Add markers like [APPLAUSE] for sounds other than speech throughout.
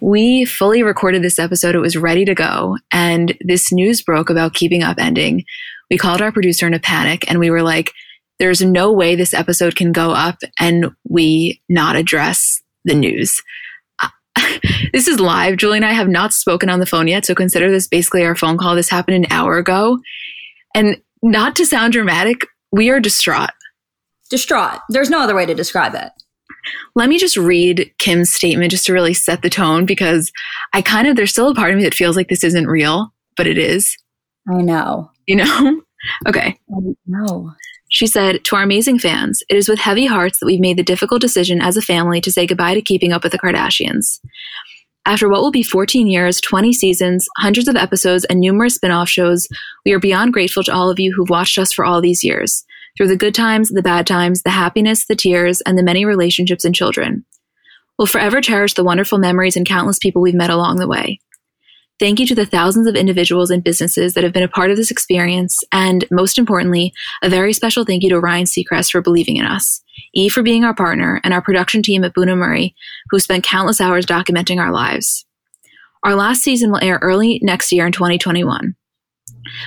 we fully recorded this episode. It was ready to go. And this news broke about keeping up ending. We called our producer in a panic and we were like, there's no way this episode can go up and we not address the news. [LAUGHS] this is live. Julie and I have not spoken on the phone yet. So consider this basically our phone call. This happened an hour ago. And not to sound dramatic, we are distraught. Distraught. There's no other way to describe it. Let me just read Kim's statement just to really set the tone because I kind of, there's still a part of me that feels like this isn't real, but it is. I know. You know? [LAUGHS] okay. No. She said, To our amazing fans, it is with heavy hearts that we've made the difficult decision as a family to say goodbye to keeping up with the Kardashians. After what will be 14 years, 20 seasons, hundreds of episodes, and numerous spin off shows, we are beyond grateful to all of you who've watched us for all these years, through the good times, the bad times, the happiness, the tears, and the many relationships and children. We'll forever cherish the wonderful memories and countless people we've met along the way. Thank you to the thousands of individuals and businesses that have been a part of this experience. And most importantly, a very special thank you to Ryan Seacrest for believing in us, E for being our partner, and our production team at Bunim Murray, who spent countless hours documenting our lives. Our last season will air early next year in 2021.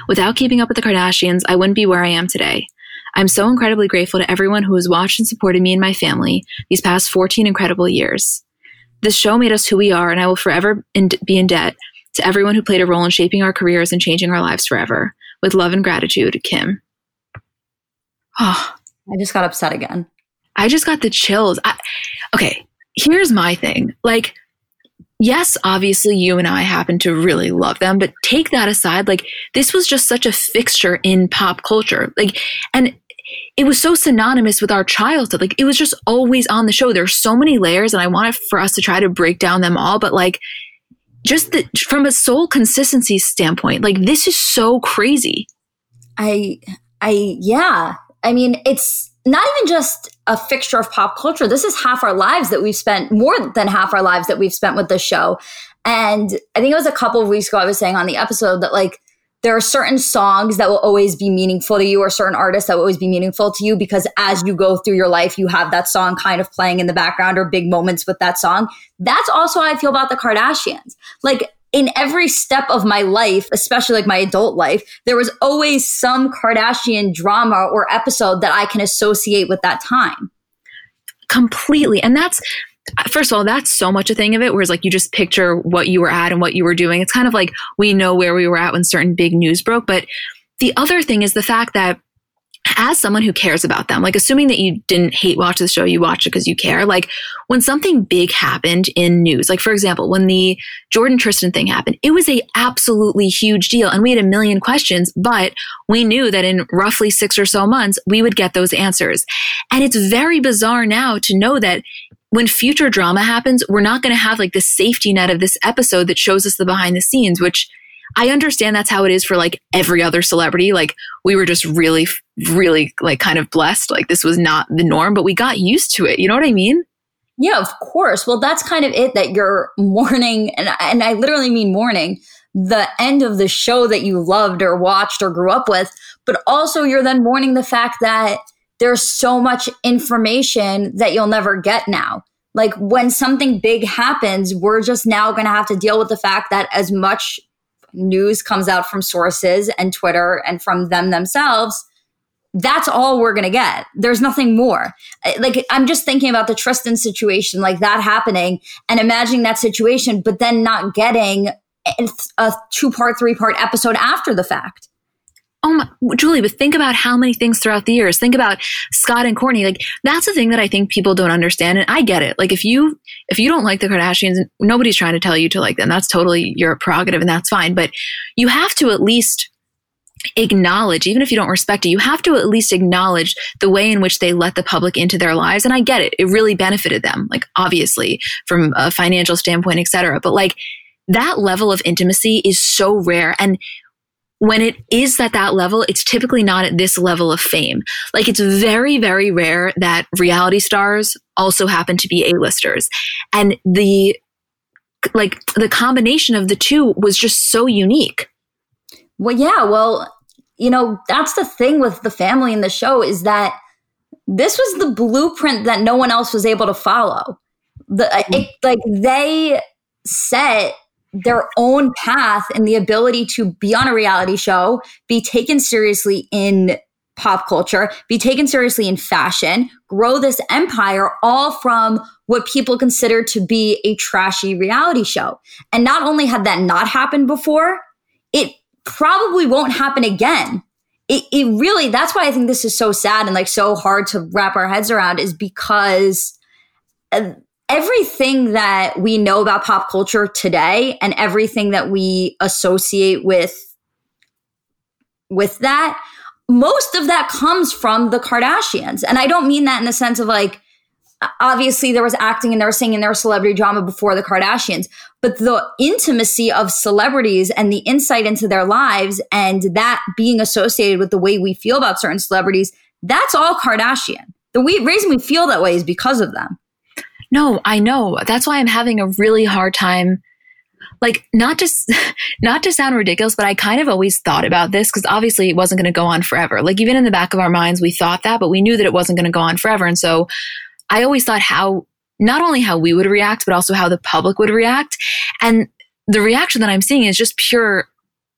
Without keeping up with the Kardashians, I wouldn't be where I am today. I'm so incredibly grateful to everyone who has watched and supported me and my family these past 14 incredible years. This show made us who we are, and I will forever in- be in debt to everyone who played a role in shaping our careers and changing our lives forever. With love and gratitude, Kim. Oh, I just got upset again. I just got the chills. I, okay, here's my thing. Like, yes, obviously you and I happen to really love them, but take that aside. Like, this was just such a fixture in pop culture. Like, and it was so synonymous with our childhood. Like, it was just always on the show. There's so many layers, and I wanted for us to try to break down them all, but like, just the, from a soul consistency standpoint, like this is so crazy. I, I, yeah. I mean, it's not even just a fixture of pop culture. This is half our lives that we've spent, more than half our lives that we've spent with this show. And I think it was a couple of weeks ago, I was saying on the episode that like there are certain songs that will always be meaningful to you or certain artists that will always be meaningful to you because as you go through your life you have that song kind of playing in the background or big moments with that song. That's also how i feel about the kardashians. Like in every step of my life especially like my adult life there was always some kardashian drama or episode that i can associate with that time. Completely. And that's first of all, that's so much a thing of it, whereas like you just picture what you were at and what you were doing. It's kind of like we know where we were at when certain big news broke. But the other thing is the fact that as someone who cares about them, like assuming that you didn't hate watch the show, you watch it because you care. Like when something big happened in news, like for example, when the Jordyn Tristan thing happened, it was a absolutely huge deal. And we had a million questions, but we knew that in roughly six or so months, we would get those answers. And it's very bizarre now to know that when future drama happens, we're not going to have like the safety net of this episode that shows us the behind the scenes, which I understand that's how it is for like every other celebrity. Like we were just really, really like kind of blessed. Like this was not the norm, but we got used to it. You know what I mean? Yeah, of course. Well, that's kind of it that you're mourning, and, and I literally mean mourning the end of the show that you loved or watched or grew up with, but also you're then mourning the fact that there's so much information that you'll never get now. Like when something big happens, we're just now going to have to deal with the fact that as much news comes out from sources and Twitter and from them themselves, that's all we're going to get. There's nothing more. Like, I'm just thinking about the Tristan situation, like that happening and imagining that situation, but then not getting a two part, three part episode after the fact. Oh my, Julie, but think about how many things throughout the years. Think about Scott and Kourtney. Like that's the thing that I think people don't understand. And I get it. Like if you, if you don't like the Kardashians, nobody's trying to tell you to like them. That's totally your prerogative and that's fine. But you have to at least acknowledge, even if you don't respect it, you have to at least acknowledge the way in which they let the public into their lives. And I get it. It really benefited them, like obviously from a financial standpoint, etc. But like, that level of intimacy is so rare. And when it is at that level, it's typically not at this level of fame. Like it's very, very rare that reality stars also happen to be A-listers. And the, like the combination of the two was just so unique. Well, yeah. Well, you know, that's the thing with the family in the show is that this was the blueprint that no one else was able to follow. The, it, like they set their own path and the ability to be on a reality show, be taken seriously in pop culture, be taken seriously in fashion, grow this empire, all from what people consider to be a trashy reality show. And not only had that not happened before, it probably won't happen again. It, it really, that's why I think this is so sad and like so hard to wrap our heads around is because uh, everything that we know about pop culture today and everything that we associate with with that most of that comes from the kardashians. And i don't mean that in the sense of like obviously there was acting and there was singing and there was celebrity drama before the kardashians but the intimacy of celebrities and the insight into their lives and that being associated with the way we feel about certain celebrities that's all kardashian. The reason we feel that way is because of them no, I know. That's why I'm having a really hard time. Like, not just, [LAUGHS] not to sound ridiculous, but I kind of always thought about this because obviously it wasn't going to go on forever. Like, even in the back of our minds, we thought that, but we knew that it wasn't going to go on forever. And so I always thought how, not only how we would react, but also how the public would react. And the reaction that I'm seeing is just pure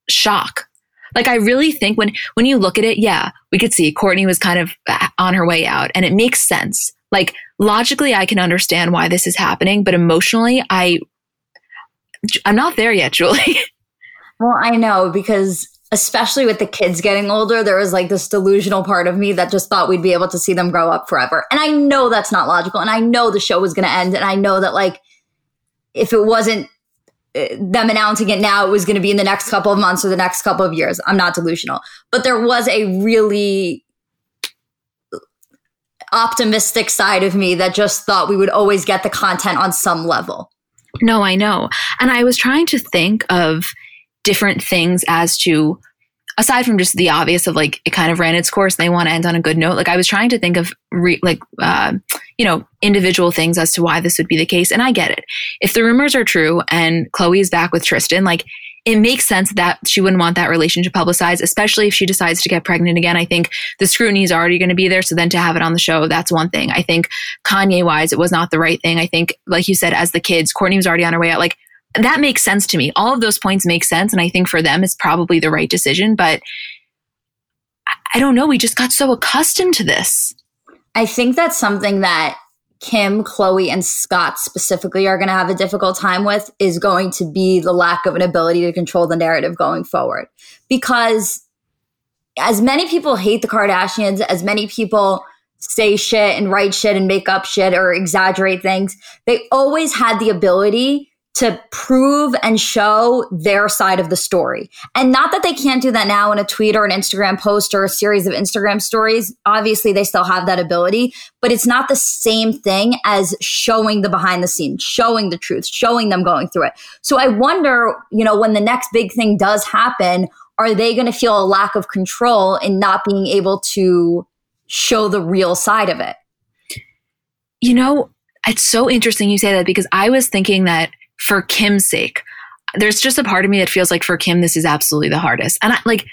shock. Like I really think when when you look at it, yeah, we could see Kourtney was kind of uh, on her way out and it makes sense. Like logically, I can understand why this is happening, but emotionally, I, I'm not there yet, [LAUGHS] Julie. well, I know because especially with the kids getting older, there was like this delusional part of me that just thought we'd be able to see them grow up forever. And I know that's not logical. And I know the show was going to end. And I know that like, if it wasn't uh, them announcing it now, it was going to be in the next couple of months or the next couple of years. I'm not delusional, but there was a really optimistic side of me that just thought we would always get the content on some level. No, I know. And I was trying to think of different things as to aside from just the obvious of like it kind of ran its course and they want to end on a good note like i was trying to think of re- like uh, you know individual things as to why this would be the case and i get it if the rumors are true and khloe is back with tristan like it makes sense that she wouldn't want that relationship publicized, especially if she decides to get pregnant again. I think the scrutiny is already going to be there. So then to have it on the show, that's one thing. I think Kanye wise, it was not the right thing. I think, like you said, as the kids, Kourtney was already on her way out. Like that makes sense to me. All of those points make sense. And I think for them, it's probably the right decision. But I don't know. We just got so accustomed to this. I think that's something that Kim, Khloé, and Scott specifically are going to have a difficult time with is going to be the lack of an ability to control the narrative going forward. Because as many people hate the Kardashians, as many people say shit and write shit and make up shit or exaggerate things, they always had the ability to prove and show their side of the story. And not that they can't do that now in a tweet or an Instagram post or a series of Instagram stories. Obviously, they still have that ability, but it's not the same thing as showing the behind the scenes, showing the truth, showing them going through it. So I wonder, you know, when the next big thing does happen, are they going to feel a lack of control in not being able to show the real side of it? You know, it's so interesting you say that because I was thinking that for Kim's sake. There's just a part of me that feels like for Kim, this is absolutely the hardest. And I, like,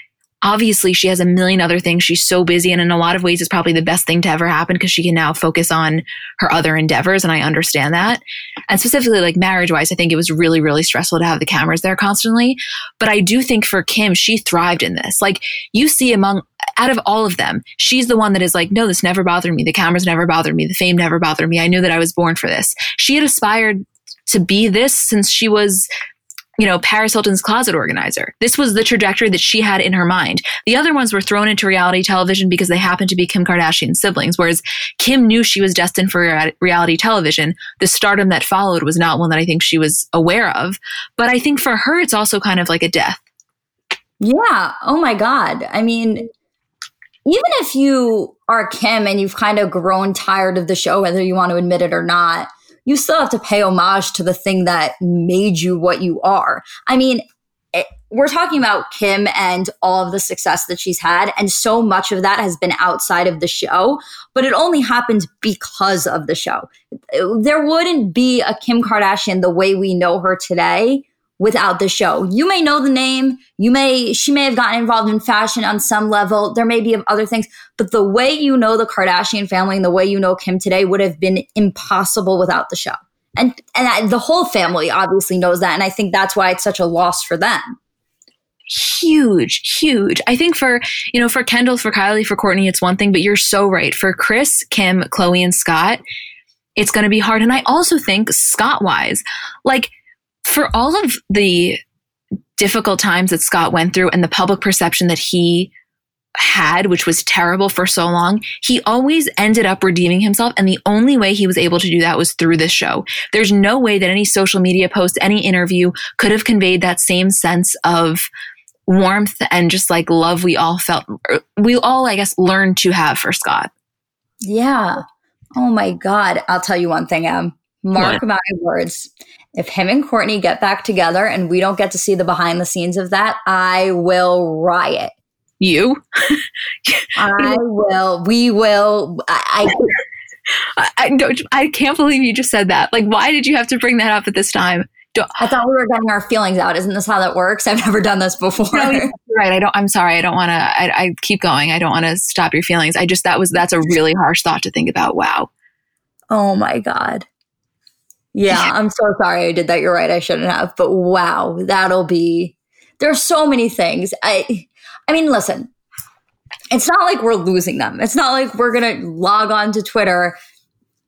obviously, she has a million other things. She's so busy. And in a lot of ways, it's probably the best thing to ever happen because she can now focus on her other endeavors. And I understand that. And specifically, like marriage wise, I think it was really, really stressful to have the cameras there constantly. But I do think for Kim, she thrived in this. Like, you see among, out of all of them, she's the one that is like, no, this never bothered me. The cameras never bothered me. The fame never bothered me. I knew that I was born for this. She had aspired to be this since she was you know, Paris Hilton's closet organizer. This was the trajectory that she had in her mind. The other ones were thrown into reality television because they happened to be Kim Kardashian's siblings, whereas Kim knew she was destined for reality television. The stardom that followed was not one that I think she was aware of. But I think for her, it's also kind of like a death. Yeah. Oh my God. I mean, even if you are Kim and you've kind of grown tired of the show, whether you want to admit it or not, you still have to pay homage to the thing that made you what you are. I mean, it, we're talking about Kim and all of the success that she's had, and so much of that has been outside of the show, but it only happened because of the show. There wouldn't be a Kim Kardashian the way we know her today without the show. You may know the name, you may she may have gotten involved in fashion on some level. There may be other things, but the way you know the Kardashian family and the way you know Kim today would have been impossible without the show. And and I, the whole family obviously knows that and I think that's why it's such a loss for them. Huge, huge. I think for, you know, for Kendall, for Kylie, for Kourtney, it's one thing, but you're so right. For Kris, Kim, Khloé, and Scott, it's going to be hard. And I also think Scott wise, like, for all of the difficult times that Scott went through and the public perception that he had, which was terrible for so long, he always ended up redeeming himself. And the only way he was able to do that was through this show. There's no way that any social media post, any interview could have conveyed that same sense of warmth and just like love we all felt, er, we all, I guess, learned to have for Scott. Yeah. Oh my God. I'll tell you one thing, Em. Mark what? my words if him and Kourtney get back together and we don't get to see the behind the scenes of that, I will riot. You? [LAUGHS] I will. We will. I. I, [LAUGHS] I, don't, I can't believe you just said that. Like, why did you have to bring that up at this time? Don't, I thought we were getting our feelings out. Isn't this how that works? I've never done this before. No, right. I don't. I'm sorry. I don't want to. I, I keep going. I don't want to stop your feelings. I just that was that's a really harsh thought to think about. Wow. Oh my god. Yeah, I'm so sorry I did that. You're right. I shouldn't have. But wow, that'll be there's so many things. I I mean, listen. It's not like we're losing them. It's not like we're going to log on to Twitter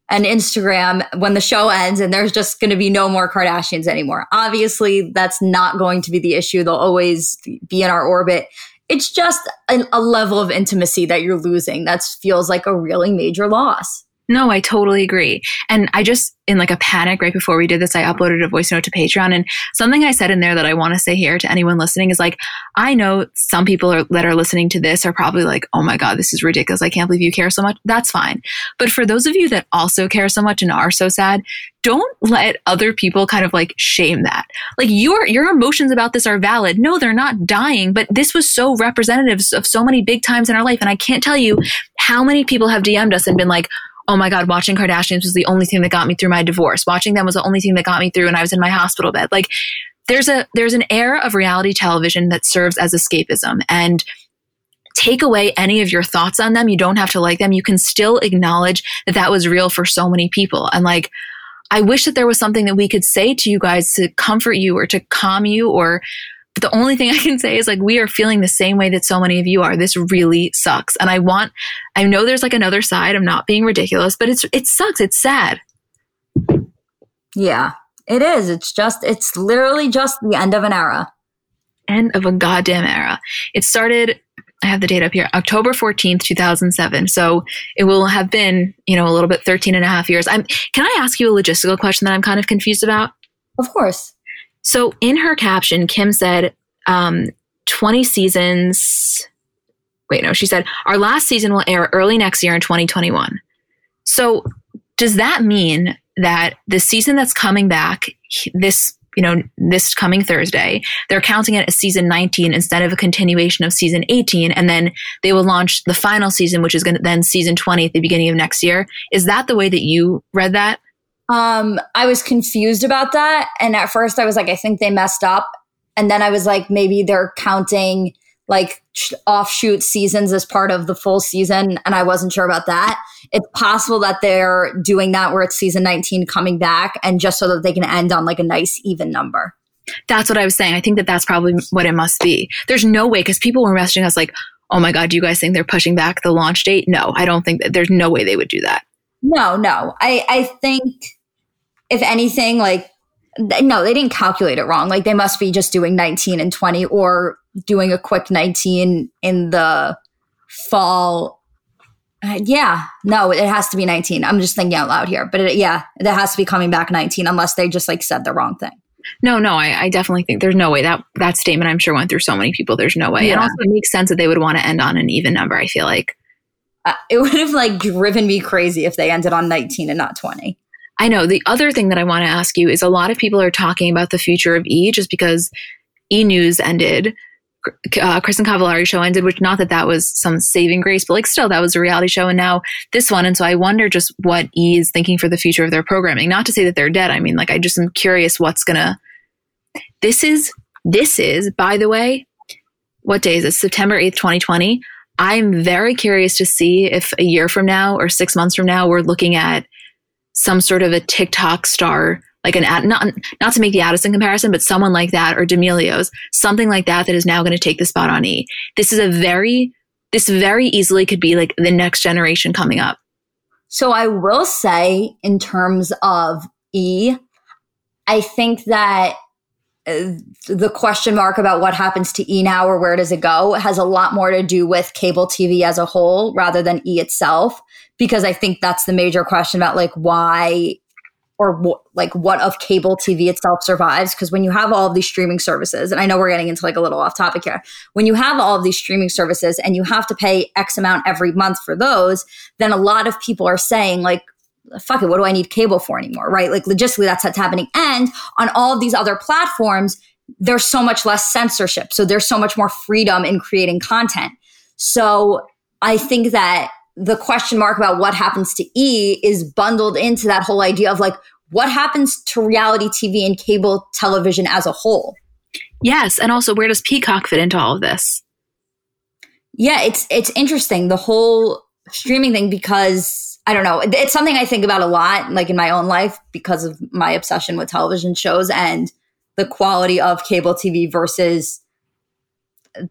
and Instagram when the show ends and there's just going to be no more Kardashians anymore. Obviously, that's not going to be the issue. They'll always be in our orbit. It's just a, a level of intimacy that you're losing that feels like a really major loss. No, I totally agree. And I just, in like a panic right before we did this, I uploaded a voice note to Patreon. And something I said in there that I want to say here to anyone listening is like, I know some people are, that are listening to this are probably like, oh my God, this is ridiculous. I can't believe you care so much. That's fine. But for those of you that also care so much and are so sad, don't let other people kind of like shame that. Like your, your emotions about this are valid. No, they're not dying, but this was so representative of so many big times in our life. And I can't tell you how many people have DM'd us and been like, oh my God, watching Kardashians was the only thing that got me through my divorce. Watching them was the only thing that got me through when I was in my hospital bed. Like there's a, there's an era of reality television that serves as escapism and take away any of your thoughts on them. You don't have to like them. You can still acknowledge that that was real for so many people. And like, I wish that there was something that we could say to you guys to comfort you or to calm you or the only thing I can say is like, we are feeling the same way that so many of you are. This really sucks. And I want, I know there's like another side. I'm not being ridiculous, but it's, it sucks. It's sad. Yeah, it is. It's just, it's literally just the end of an era. End of a goddamn era. It started I have the date up here, October 14th, 2007. So it will have been, you know, a little bit 13 and a half years. I'm, can I ask you a logistical question that I'm kind of confused about? Of course. So in her caption, Kim said, um, 20 seasons. Wait, no, she said, our last season will air early next year in 2021. So does that mean that the season that's coming back this you know, this coming Thursday. They're counting it as season 19 instead of a continuation of season 18. And then they will launch the final season, which is going to then season 20 at the beginning of next year. Is that the way that you read that? Um, I was confused about that. And at first I was like, I think they messed up. And then I was like, maybe they're counting like offshoot seasons as part of the full season. And I wasn't sure about that. It's possible that they're doing that where it's season 19 coming back and just so that they can end on like a nice even number. That's what I was saying. I think that that's probably what it must be. There's no way because people were messaging us like, oh my God, do you guys think they're pushing back the launch date? No, I don't think that there's no way they would do that. No, no. I, I think if anything, like no, they didn't calculate it wrong. Like they must be just doing 19 and 20 or doing a quick 19 in the fall. Uh, yeah, no, it has to be 19. I'm just thinking out loud here, but it, yeah, it has to be coming back 19 unless they just like said the wrong thing. No, no, I, I, definitely think there's no way that that statement I'm sure went through so many people. There's no way. Yeah. And also it makes sense that they would want to end on an even number. I feel like uh, it [LAUGHS] would have like driven me crazy if they ended on 19 and not 20. I know. The other thing that I want to ask you is a lot of people are talking about the future of E just because E News ended. Uh, Kristin Cavallari show ended, which not that that was some saving grace, but like still that was a reality show, and now this one. And so I wonder just what E is thinking for the future of their programming. Not to say that they're dead. I mean, like I just am curious what's gonna. This is this is by the way, what day is it? September eighth, twenty twenty. I'm very curious to see if a year from now or six months from now we're looking at some sort of a TikTok star, like an ad, not, not to make the Addison comparison, but someone like that or D'Amelio's, something like that that is now going to take the spot on E. This is a very, this very easily could be like the next generation coming up. So I will say in terms of E, I think that uh, the question mark about what happens to E now or where does it go has a lot more to do with cable TV as a whole rather than E itself because I think that's the major question about like why or like what of cable TV itself survives. Because when you have all of these streaming services and I know we're getting into like a little off topic here when you have all of these streaming services and you have to pay x amount every month for those then a lot of people are saying like fuck it what do I need cable for anymore? Right? Like logistically that's what's happening. And on all of these other platforms there's so much less censorship. So there's so much more freedom in creating content. So I think that the question mark about what happens to E is bundled into that whole idea of like what happens to reality TV and cable television as a whole. Yes, and also where does Peacock fit into all of this? Yeah, it's it's interesting the whole streaming thing because I don't know, it's something I think about a lot like in my own life because of my obsession with television shows and the quality of cable TV versus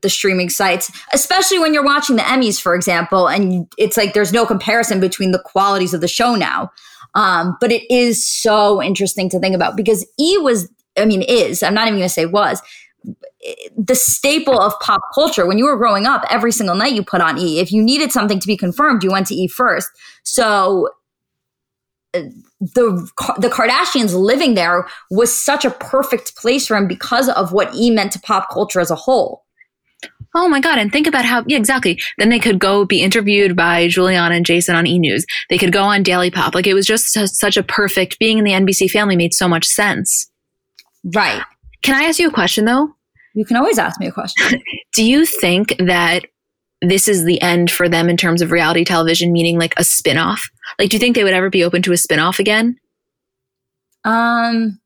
the streaming sites, especially when you're watching the Emmys, for example, and it's like there's no comparison between the qualities of the show now. Um, but it is so interesting to think about because E was, I mean, is, I'm not even going to say was, the staple of pop culture. When you were growing up, every single night you put on E. If you needed something to be confirmed, you went to E first. So uh, the the Kardashians living there was such a perfect place for him because of what E meant to pop culture as a whole. Oh my God. And think about how, yeah, exactly. Then they could go be interviewed by Giuliana and Jason on E! News. They could go on Daily Pop. Like it was just such a perfect, being in the NBC family made so much sense. Right. Can I ask you a question though? You can always ask me a question. [LAUGHS] Do you think that this is the end for them in terms of reality television, meaning like a spinoff? Like, do you think they would ever be open to a spinoff again? Um,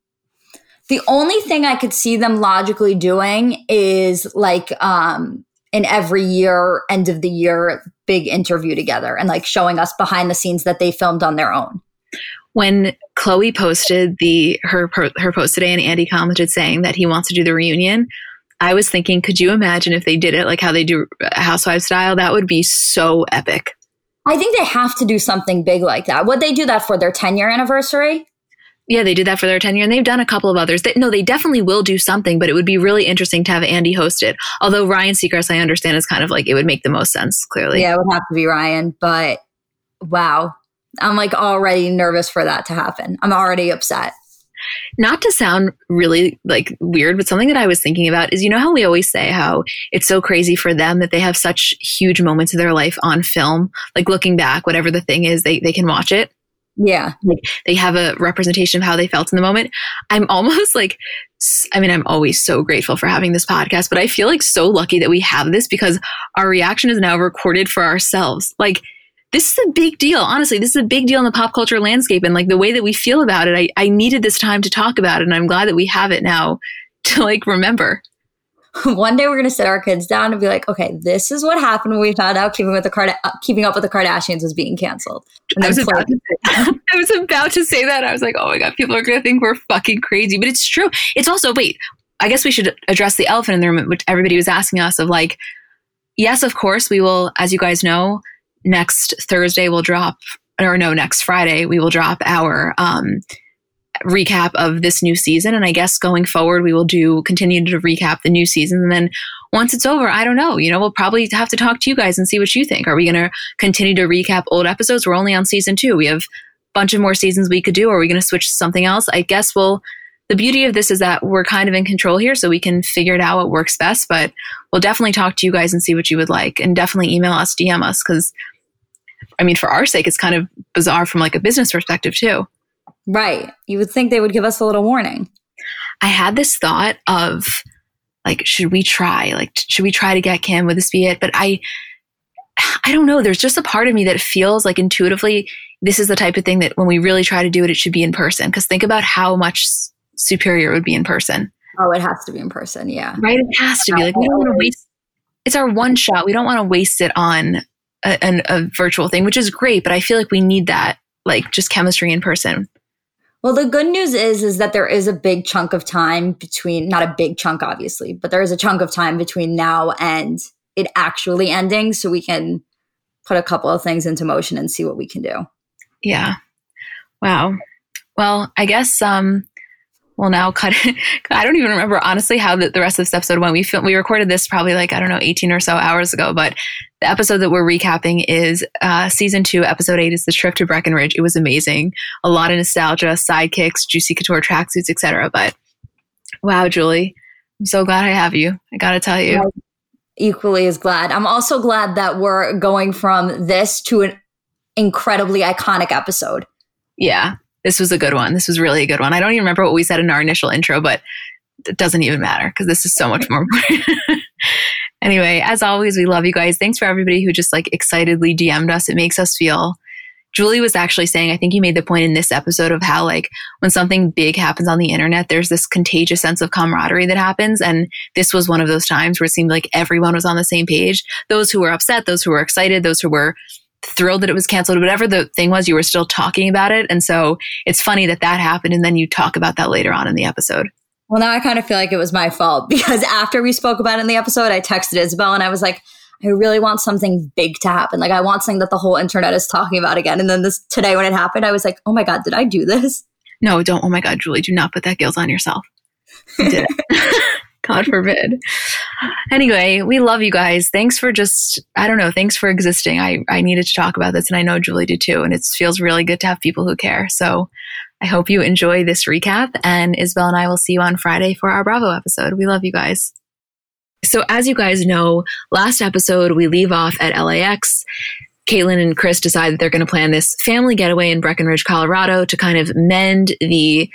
the only thing I could see them logically doing is like um in every year, end of the year, big interview together and like showing us behind the scenes that they filmed on their own. When Khloé posted the her her post today and Andy commented saying that he wants to do the reunion, I was thinking, could you imagine if they did it like how they do Housewives style? That would be so epic. I think they have to do something big like that. Would they do that for their 10 year anniversary? Yeah, they did that for their tenure, and they've done a couple of others. They, no, they definitely will do something, but it would be really interesting to have Andy host it. Although Ryan Seacrest, I understand, is kind of like it would make the most sense. Clearly, Yeah, it would have to be Ryan, but wow. I'm like already nervous for that to happen. I'm already upset. not to sound really like weird, but something that I was thinking about is you know how we always say how it's so crazy for them that they have such huge moments of their life on film, like looking back, whatever the thing is, they, they can watch it. Yeah. Like They have a representation of how they felt in the moment. I'm [LAUGHS] almost like, I mean, I'm always so grateful for having this podcast, but I feel like so lucky that we have this because our reaction is now recorded for ourselves. Like, this is a big deal. Honestly, this is a big deal in the pop culture landscape. And like the way that we feel about it, I, I needed this time to talk about it. And I'm glad that we have it now to like remember. [LAUGHS] One day we're going to sit our kids down and be like, okay, this is what happened when we found out Keeping with the Card- uh, Keeping Up with the Kardashians was being canceled. And I was, about to say, [LAUGHS] I was about to say that. I was like, oh my God, people are going to think we're fucking crazy. But it's true. It's also, wait, I guess we should address the elephant in the room, which everybody was asking us of like, yes, of course, we will, as you guys know, next Thursday we'll drop, or no, next Friday we will drop our um, recap of this new season. And I guess going forward, we will do continue to recap the new season. And then once it's over, I don't know, you know, we'll probably have to talk to you guys and see what you think. Are we going to continue to recap old episodes? We're only on season two. We have a bunch of more seasons we could do. Are we going to switch to something else? I guess we'll. The beauty of this is that we're kind of in control here, so we can figure it out what works best. But we'll definitely talk to you guys and see what you would like, and definitely email us, DM us, because I mean, for our sake, it's kind of bizarre from like a business perspective too. Right. You would think they would give us a little warning. I had this thought of like, should we try? Like, should we try to get Kim? Would this be it? But I, I don't know. There's just a part of me that feels like intuitively this is the type of thing that when we really try to do it, it should be in person. Because think about how much superior it would be in person, Oh, it has to be in person. Yeah. right? It has to be like we don't want to waste. It's our one shot. We don't want to waste it on a, an, a virtual thing, which is great. But I feel like we need that, like just chemistry in person. Well, the good news is is that there is a big chunk of time between not a big chunk obviously, but there is a chunk of time between now and it actually ending so we can put a couple of things into motion and see what we can do. Yeah. Wow. Well, I guess um we'll now cut it. [LAUGHS] I don't even remember honestly how the, the rest of this episode went. We filmed, we recorded this probably like I don't know 18 or so hours ago, but the episode that we're recapping is uh season 2 episode 8 is the trip to Breckenridge. It was amazing. A lot of nostalgia, sidekicks, juicy couture tracksuits, etc. But wow, Julie, I'm so glad I have you. I got to tell you. Right. Equally as glad. I'm also glad that we're going from this to an incredibly iconic episode. Yeah. This was a good one. This was really a good one. I don't even remember what we said in our initial intro, but it doesn't even matter because this is so much more important. [LAUGHS] anyway, as always, we love you guys. Thanks for everybody who just like excitedly DM'd us. It makes us feel. Julie was actually saying, I think you made the point in this episode of how, like, when something big happens on the internet, there's this contagious sense of camaraderie that happens. And this was one of those times where it seemed like everyone was on the same page. Those who were upset, those who were excited, those who were thrilled that it was canceled, whatever the thing was, you were still talking about it. And so it's funny that that happened. And then you talk about that later on in the episode. Well, now I kind of feel like it was my fault [LAUGHS] because after we spoke about it in the episode, I texted Isabel and I was like, I really want something big to happen. Like I want something that the whole internet is talking about again. And then this today when it happened, I was like, oh my God, did I do this? No, don't. Oh my God, Julie, do not put that guilt on yourself. You did it. [LAUGHS] God forbid. Anyway, we love you guys. Thanks for just, I don't know, thanks for existing. I, I needed to talk about this and I know Julie did too. And it feels really good to have people who care. So I hope you enjoy this recap. And Isabel and I will see you on Friday for our Bravo episode. We love you guys. So, as you guys know, last episode we leave off at LAX. Caitlyn and Kris decide that they're going to plan this family getaway in Breckenridge, Colorado to kind of mend the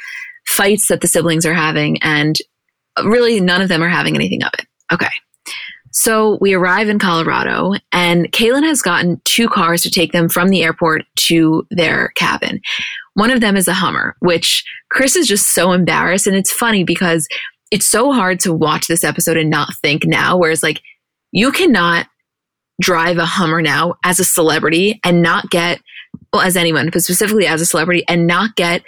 fights that the siblings are having. And really, none of them are having anything of it. Okay. So we arrive in Colorado, and Caitlyn has gotten two cars to take them from the airport to their cabin. One of them is a Hummer, which Kris is just so embarrassed. And it's funny because it's so hard to watch this episode and not think now, whereas, like, you cannot drive a Hummer now as a celebrity and not get, well, as anyone, but specifically as a celebrity and not get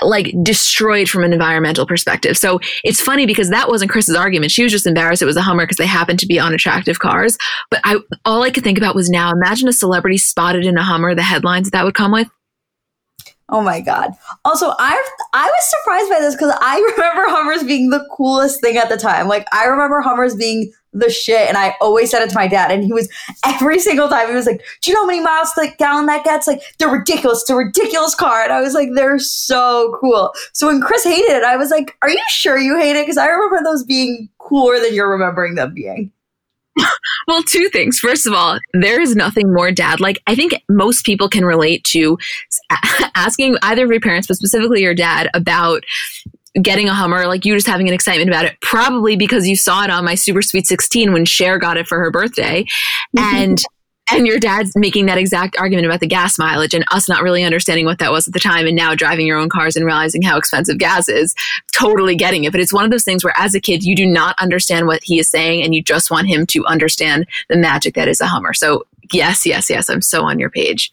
like destroyed from an environmental perspective. So it's funny because that wasn't Kris's argument. She was just embarrassed it was a Hummer because they happened to be unattractive cars. But I all I could think about was now imagine a celebrity spotted in a Hummer, the headlines that would come with. Oh my god. Also, I I was surprised by this because I [LAUGHS] remember Hummers being the coolest thing at the time. Like I remember Hummers being the shit, and I always said it to my dad, and he was every single time he was like, "Do you know how many miles the gallon that gets? Like they're ridiculous. It's a ridiculous car." And I was like, "They're so cool." So when Kris hated it, I was like, "Are you sure you hate it?" Because I remember those being cooler than you're remembering them being. [LAUGHS] well, two things. First of all, there is nothing more dad like. I think most people can relate to [LAUGHS] asking either of your parents, but specifically your dad, about getting a Hummer, like you just having an excitement about it, probably because you saw it on my Super Sweet 16 when Cher got it for her birthday. Mm-hmm. And and your dad's making that exact argument about the gas mileage and us not really understanding what that was at the time and now driving your own cars and realizing how expensive gas is totally getting it but it's one of those things where as a kid you do not understand what he is saying and you just want him to understand the magic that is a hummer so yes yes yes i'm so on your page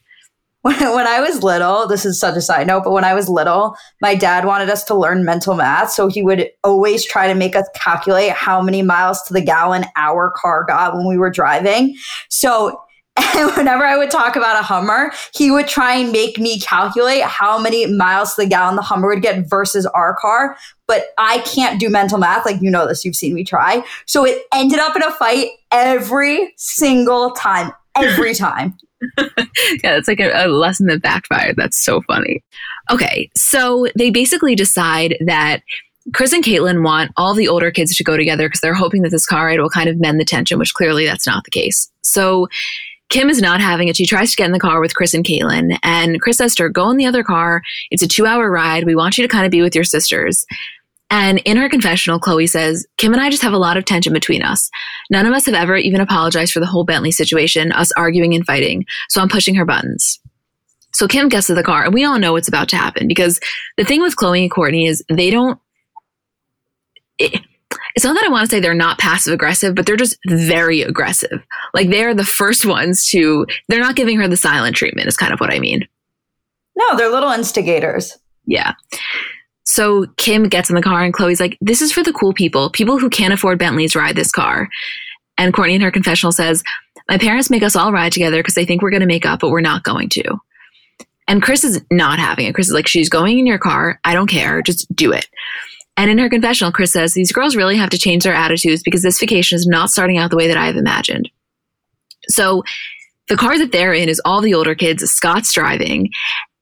[LAUGHS] when, when I was little, this is such a side note, but when I was little, my dad wanted us to learn mental math. So he would always try to make us calculate how many miles to the gallon our car got when we were driving. So and [LAUGHS] whenever I would talk about a Hummer, he would try and make me calculate how many miles to the gallon the Hummer would get versus our car. But I can't do mental math. Like, you know this, you've seen me try. So it ended up in a fight every single time. Every [LAUGHS] time. [LAUGHS] yeah, it's like a, a, lesson that backfired. That's so funny. Okay, so they basically decide that Kris and Caitlyn want all the older kids to go together because they're hoping that this car ride will kind of mend the tension, which clearly that's not the case. So Kim is not having it. She tries to get in the car with Kris and Caitlyn, and Kris says to her, Go in the other car. It's a two hour ride. We want you to kind of be with your sisters. And in her confessional, Khloé says, Kim and I just have a lot of tension between us. None of us have ever even apologized for the whole Bentley situation, us arguing and fighting. So I'm pushing her buttons. So Kim gets to the car, and we all know what's about to happen because the thing with Khloé and Kourtney is they don't. It, it's not that I want to say they're not passive aggressive, but they're just very aggressive. Like they're the first ones to, they're not giving her the silent treatment, is kind of what I mean. No, they're little instigators. Yeah. So Kim gets in the car and Khloé's like, this is for the cool people, people who can't afford Bentleys ride this car. And Kourtney in her confessional says, my parents make us all ride together because they think we're going to make up, but we're not going to. And Kris is not having it. Kris is like, she's going in your car. I don't care. Just do it. And in her confessional, Kris says, These girls really have to change their attitudes because this vacation is not starting out the way that I have imagined. So the car that they're in is all the older kids. Scott's driving.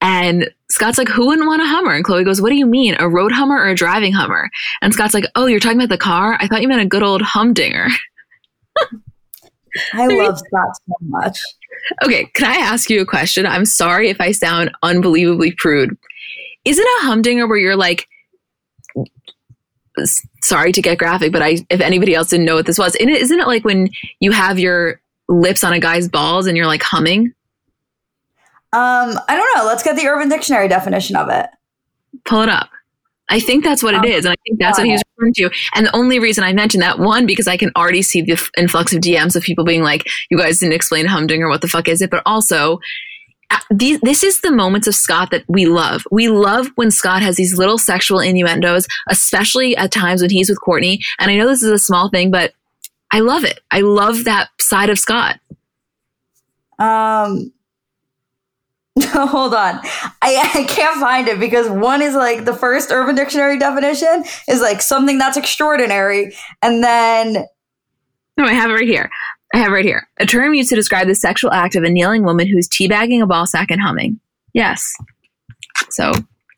And Scott's like, Who wouldn't want a Hummer? And Khloé goes, What do you mean? A road Hummer or a driving Hummer? And Scott's like, Oh, you're talking about the car? I thought you meant a good old humdinger. [LAUGHS] I love Scott so much. Okay, can I ask you a question? I'm sorry if I sound unbelievably prude. Is it a humdinger where you're like, sorry to get graphic, but I, if anybody else didn't know what this was, isn't it like when you have your lips on a guy's balls and you're like humming? Um, I don't know. Let's get the Urban Dictionary definition of it. Pull it up. I think that's what it is, and I think that's what he was referring to. And the only reason I mentioned that one because I can already see the influx of DMs of people being like, "You guys didn't explain humdinger. What the fuck is it?" But also, these, this is the moments of Scott that we love. We love when Scott has these little sexual innuendos, especially at times when he's with Kourtney. And I know this is a small thing, but I love it. I love that side of Scott. Um, [LAUGHS] hold on. I, I can't find it because one is like the first Urban Dictionary definition is like something that's extraordinary. And then. No, I have it right here. I have right here a term used to describe the sexual act of a kneeling woman who's teabagging a ball sack and humming. Yes. So,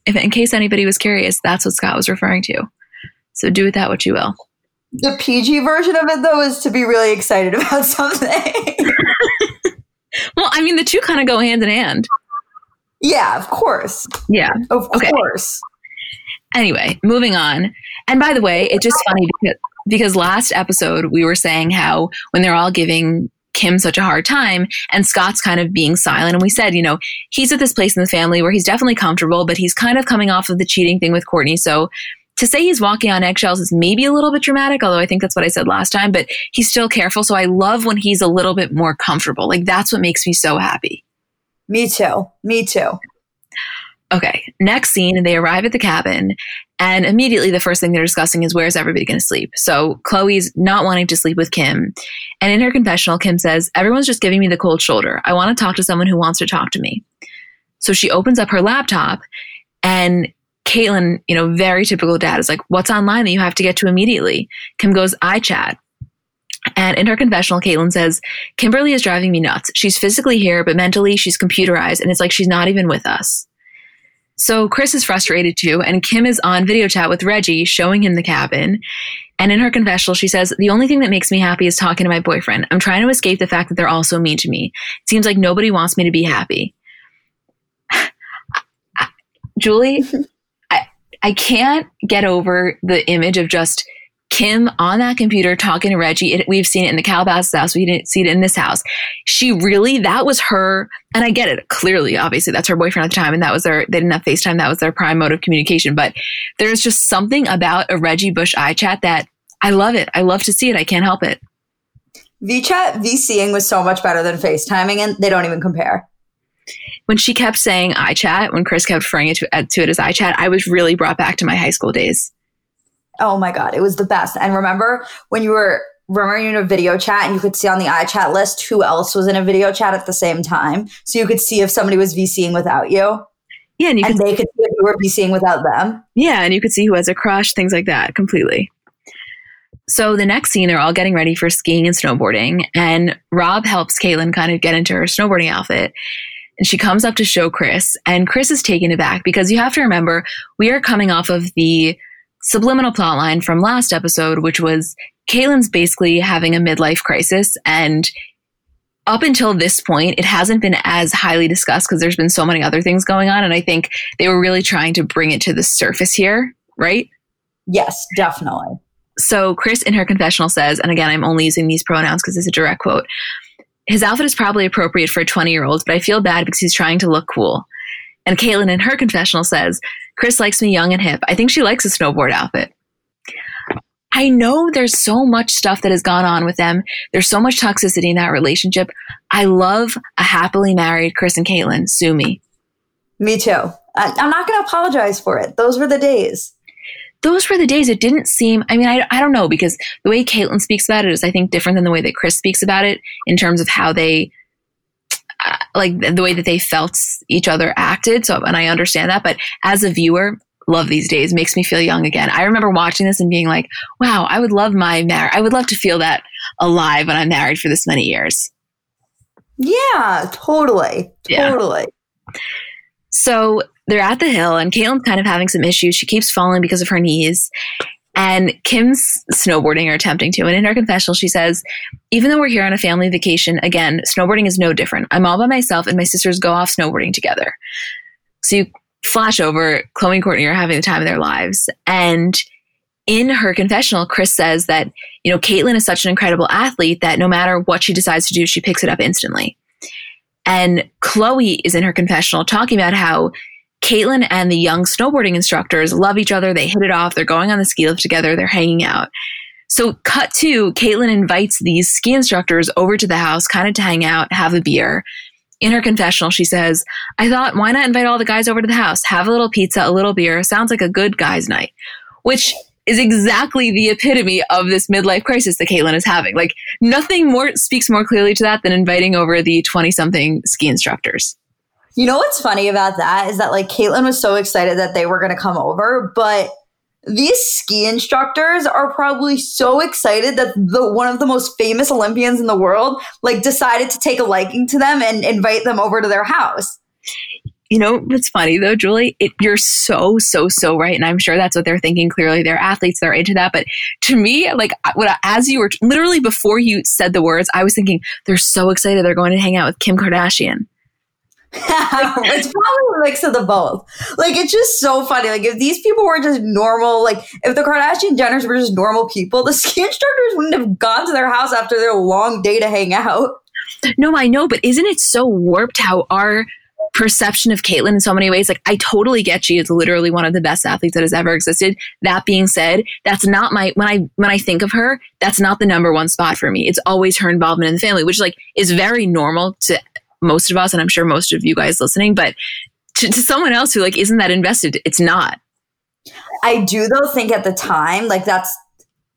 if in case anybody was curious, that's what Scott was referring to. So, do with that what you will. The PG version of it, though, is to be really excited [LAUGHS] about something. [LAUGHS] well, I mean, the two kind of go hand in hand. Yeah, of course. Yeah. Of okay. course. Anyway, moving on. And by the way, it's just funny because because last episode we were saying how when they're all giving Kim such a hard time and Scott's kind of being silent. And we said, you know, he's at this place in the family where he's definitely comfortable, but he's kind of coming off of the cheating thing with Kourtney. So to say he's walking on eggshells is maybe a little bit dramatic, although I think that's what I said last time, but he's still careful. So I love when he's a little bit more comfortable. Like that's what makes me so happy. Me too. Me too. Okay, next scene, they arrive at the cabin, and immediately the first thing they're discussing is where's everybody going to sleep. So Khloé's not wanting to sleep with Kim. And in her confessional, Kim says, Everyone's just giving me the cold shoulder. I want to talk to someone who wants to talk to me. So she opens up her laptop and Caitlyn, you know, very typical dad is like, what's online that you have to get to immediately? Kim goes, iChat. And in her confessional, Caitlyn says, Kimberly is driving me nuts. She's physically here, but mentally she's computerized and it's like she's not even with us. So Kris is frustrated too, and Kim is on video chat with Reggie, showing him the cabin. And in her confessional, she says, The only thing that makes me happy is talking to my boyfriend. I'm trying to escape the fact that they're all so mean to me. It seems like nobody wants me to be happy. [SIGHS] Julie, I, I can't get over the image of just Kim on that computer talking to Reggie. It, we've seen it in the Calabasas house. We didn't see it in this house. She really, that was her, and I get it. Clearly, obviously, that's her boyfriend at the time, and that was their, they didn't have FaceTime. That was their prime mode of communication. But there's just something about a Reggie Bush iChat that I love it. I love to see it. I can't help it. VChat VCing was so much better than FaceTiming, and they don't even compare. When she kept saying iChat, when Kris kept referring it to, to it as iChat, I was really brought back to my high school days. Oh my God, it was the best. And remember when you were remember you in a video chat and you could see on the iChat list who else was in a video chat at the same time. So you could see if somebody was VCing without you. Yeah, and, you and could, they could see if you were VCing without them. Yeah, and you could see who has a crush, things like that, completely. So the next scene, they're all getting ready for skiing and snowboarding, and Rob helps Caitlyn kind of get into her snowboarding outfit. And she comes up to show Kris, and Kris is taken aback because you have to remember we are coming off of the subliminal plotline from last episode, which was Caitlyn's basically having a midlife crisis. And up until this point, it hasn't been as highly discussed because there's been so many other things going on. And I think they were really trying to bring it to the surface here, right? Yes, definitely. So Kris in her confessional says, and again, I'm only using these pronouns because it's a direct quote. His outfit is probably appropriate for a 20 year old, but I feel bad because he's trying to look cool. And Caitlyn in her confessional says, Kris likes me young and hip. I think she likes a snowboard outfit. I know there's so much stuff that has gone on with them. There's so much toxicity in that relationship. I love a happily married Kris and Caitlyn. Sue me. Me too. I, I'm not going to apologize for it. Those were the days. Those were the days. It didn't seem, I mean, I, I don't know because the way Caitlyn speaks about it is, I think, different than the way that Kris speaks about it in terms of how they Uh, like the way that they felt each other acted. So, and I understand that, but as a viewer, love these days makes me feel young again. I remember watching this and being like, wow, I would love my marriage. I would love to feel that alive when I'm married for this many years. Yeah, totally. Totally. Yeah. So they're at the hill and Caitlyn's kind of having some issues. She keeps falling because of her knees. And Kim's snowboarding or attempting to. And in her confessional, she says, even though we're here on a family vacation, again, snowboarding is no different. I'm all by myself and my sisters go off snowboarding together. So you flash over, Khloé and Kourtney are having the time of their lives. And in her confessional, Kris says that, you know, Caitlyn is such an incredible athlete that no matter what she decides to do, she picks it up instantly. And Khloé is in her confessional talking about how Caitlyn and the young snowboarding instructors love each other. They hit it off. They're going on the ski lift together. They're hanging out. So, cut to Caitlyn invites these ski instructors over to the house, kind of to hang out, have a beer. In her confessional, she says, I thought, why not invite all the guys over to the house? Have a little pizza, a little beer. Sounds like a good guys' night, which is exactly the epitome of this midlife crisis that Caitlyn is having. Like, nothing more speaks more clearly to that than inviting over the 20 something ski instructors. You know what's funny about that is that like Caitlyn was so excited that they were going to come over, but these ski instructors are probably so excited that the one of the most famous Olympians in the world like decided to take a liking to them and invite them over to their house. You know what's funny though, Julie? It, you're so so so right, and I'm sure that's what they're thinking. Clearly, they're athletes; they're into that. But to me, like what as you were literally before you said the words, I was thinking they're so excited they're going to hang out with Kim Kardashian. [LAUGHS] it's probably a mix of the both. Like it's just so funny. Like if these people were just normal, like if the Kardashian Jenners were just normal people, the [LAUGHS] ski instructors wouldn't have gone to their house after their long day to hang out. No, I know, but isn't it so warped how our perception of Caitlyn in so many ways. Like I totally get she is literally one of the best athletes that has ever existed. That being said, that's not my when I when I think of her, that's not the number one spot for me. It's always her involvement in the family, which like is very normal to most of us, and I'm sure most of you guys listening, but to, to someone else who like isn't that invested, it's not. I do though think at the time, like that's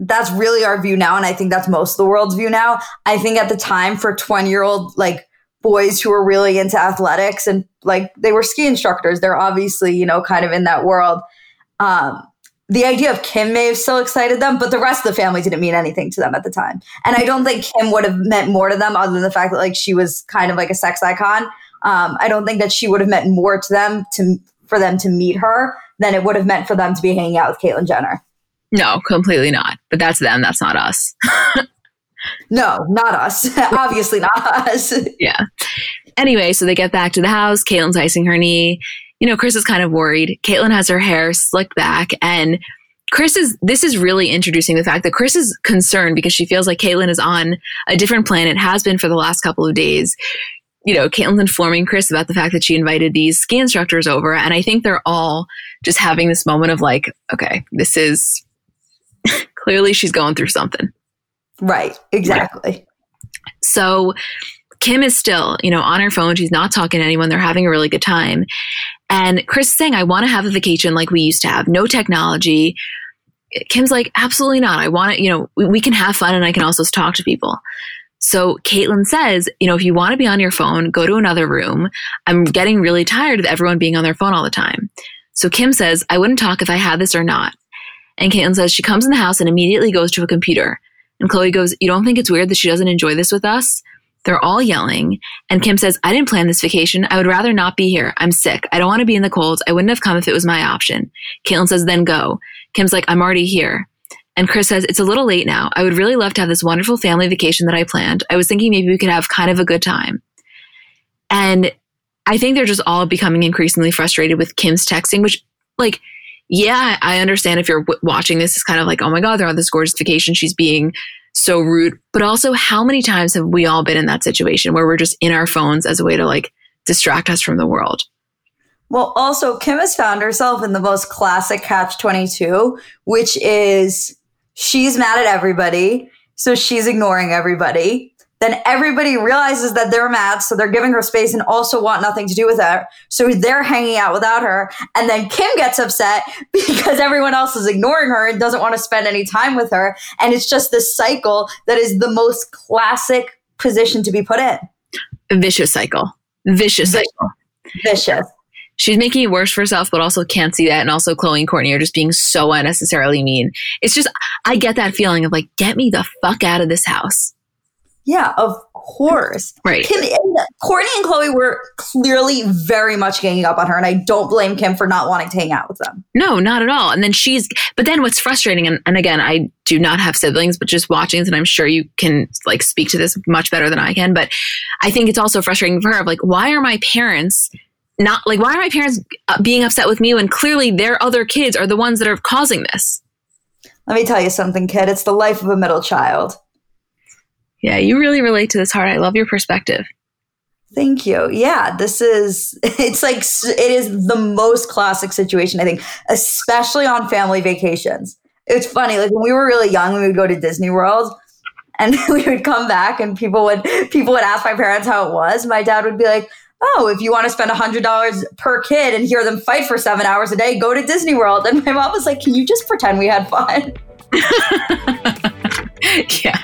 that's really our view now, and I think that's most of the world's view now. I think at the time for 20 year old like boys who were really into athletics and like they were ski instructors. They're obviously, you know, kind of in that world. Um, the idea of Kim may have still excited them, but the rest of the family didn't mean anything to them at the time. And I don't think Kim would have meant more to them other than the fact that like she was kind of like a sex icon. Um, I don't think that she would have meant more to them to for them to meet her than it would have meant for them to be hanging out with Caitlyn Jenner. No, completely not. But that's them. That's not us. [LAUGHS] no, not us. [LAUGHS] Obviously not us. [LAUGHS] yeah. Anyway, so they get back to the house. Caitlyn's icing her knee. You know, Kris is kind of worried. Caitlyn has her hair slicked back and Kris is this is really introducing the fact that Kris is concerned because she feels like Caitlyn is on a different planet, has been for the last couple of days. You know, Caitlyn's informing Kris about the fact that she invited these ski instructors over. And I think they're all just having this moment of like, okay, this is [LAUGHS] clearly she's going through something. Right, exactly. Right. So Kim is still, you know, on her phone. She's not talking to anyone. They're having a really good time. And Kris is saying, I want to have a vacation like we used to have, no technology. Kim's like, absolutely not. I want to, you know, we, we can have fun and I can also talk to people. So Caitlyn says, you know, if you want to be on your phone, go to another room. I'm getting really tired of everyone being on their phone all the time. So Kim says, I wouldn't talk if I had this or not. And Caitlyn says she comes in the house and immediately goes to a computer. And Khloé goes, You don't think it's weird that she doesn't enjoy this with us? They're all yelling. And Kim says, I didn't plan this vacation. I would rather not be here. I'm sick. I don't want to be in the cold. I wouldn't have come if it was my option. Caitlyn says, then go. Kim's like, I'm already here. And Kris says, It's a little late now. I would really love to have this wonderful family vacation that I planned. I was thinking maybe we could have kind of a good time. And I think they're just all becoming increasingly frustrated with Kim's texting, which, like, yeah, I understand if you're w- watching this, it's kind of like, oh my God, they're on this gorgeous vacation. She's being so rude. But also, how many times have we all been in that situation where we're just in our phones as a way to like distract us from the world? Well, also, Kim has found herself in the most classic catch 22, which is she's mad at everybody. So she's ignoring everybody. Then everybody realizes that they're mad, so they're giving her space and also want nothing to do with her. So they're hanging out without her. And then Kim gets upset [LAUGHS] because everyone else is ignoring her and doesn't want to spend any time with her. And it's just this cycle that is the most classic position to be put in. vicious cycle. Vicious cycle. Vicious she's making it worse for herself, but also can't see that. And also, Khloé and Kourtney are just being so unnecessarily mean. It's just, I get that feeling of like, get me the fuck out of this house. Yeah, of course. Right. Kim, and Kourtney and Khloé were clearly very much ganging up on her, and I don't blame Kim for not wanting to hang out with them. No, not at all. And then she's, but then what's frustrating, and, and again, I do not have siblings, but just watching this, and I'm sure you can like speak to this much better than I can, but I think it's also frustrating for her of like, why are my parents not like, why are my parents uh, being upset with me when clearly their other kids are the ones that are causing this? Let me tell you something, kid. It's the life of a middle child. Yeah, you really relate to this hard. I love your perspective. Thank you. Yeah, this is, [LAUGHS] it's like, it is the most classic situation, I think, especially on family vacations. It's funny, like when we were really young, we would go to Disney World and [LAUGHS] we would come back and people would, people would ask my parents how it was. My dad would be like, oh, if you want to spend $100 per kid and hear them fight for seven hours a day, go to Disney World. And my mom was like, can you just pretend we had fun? [LAUGHS] yeah,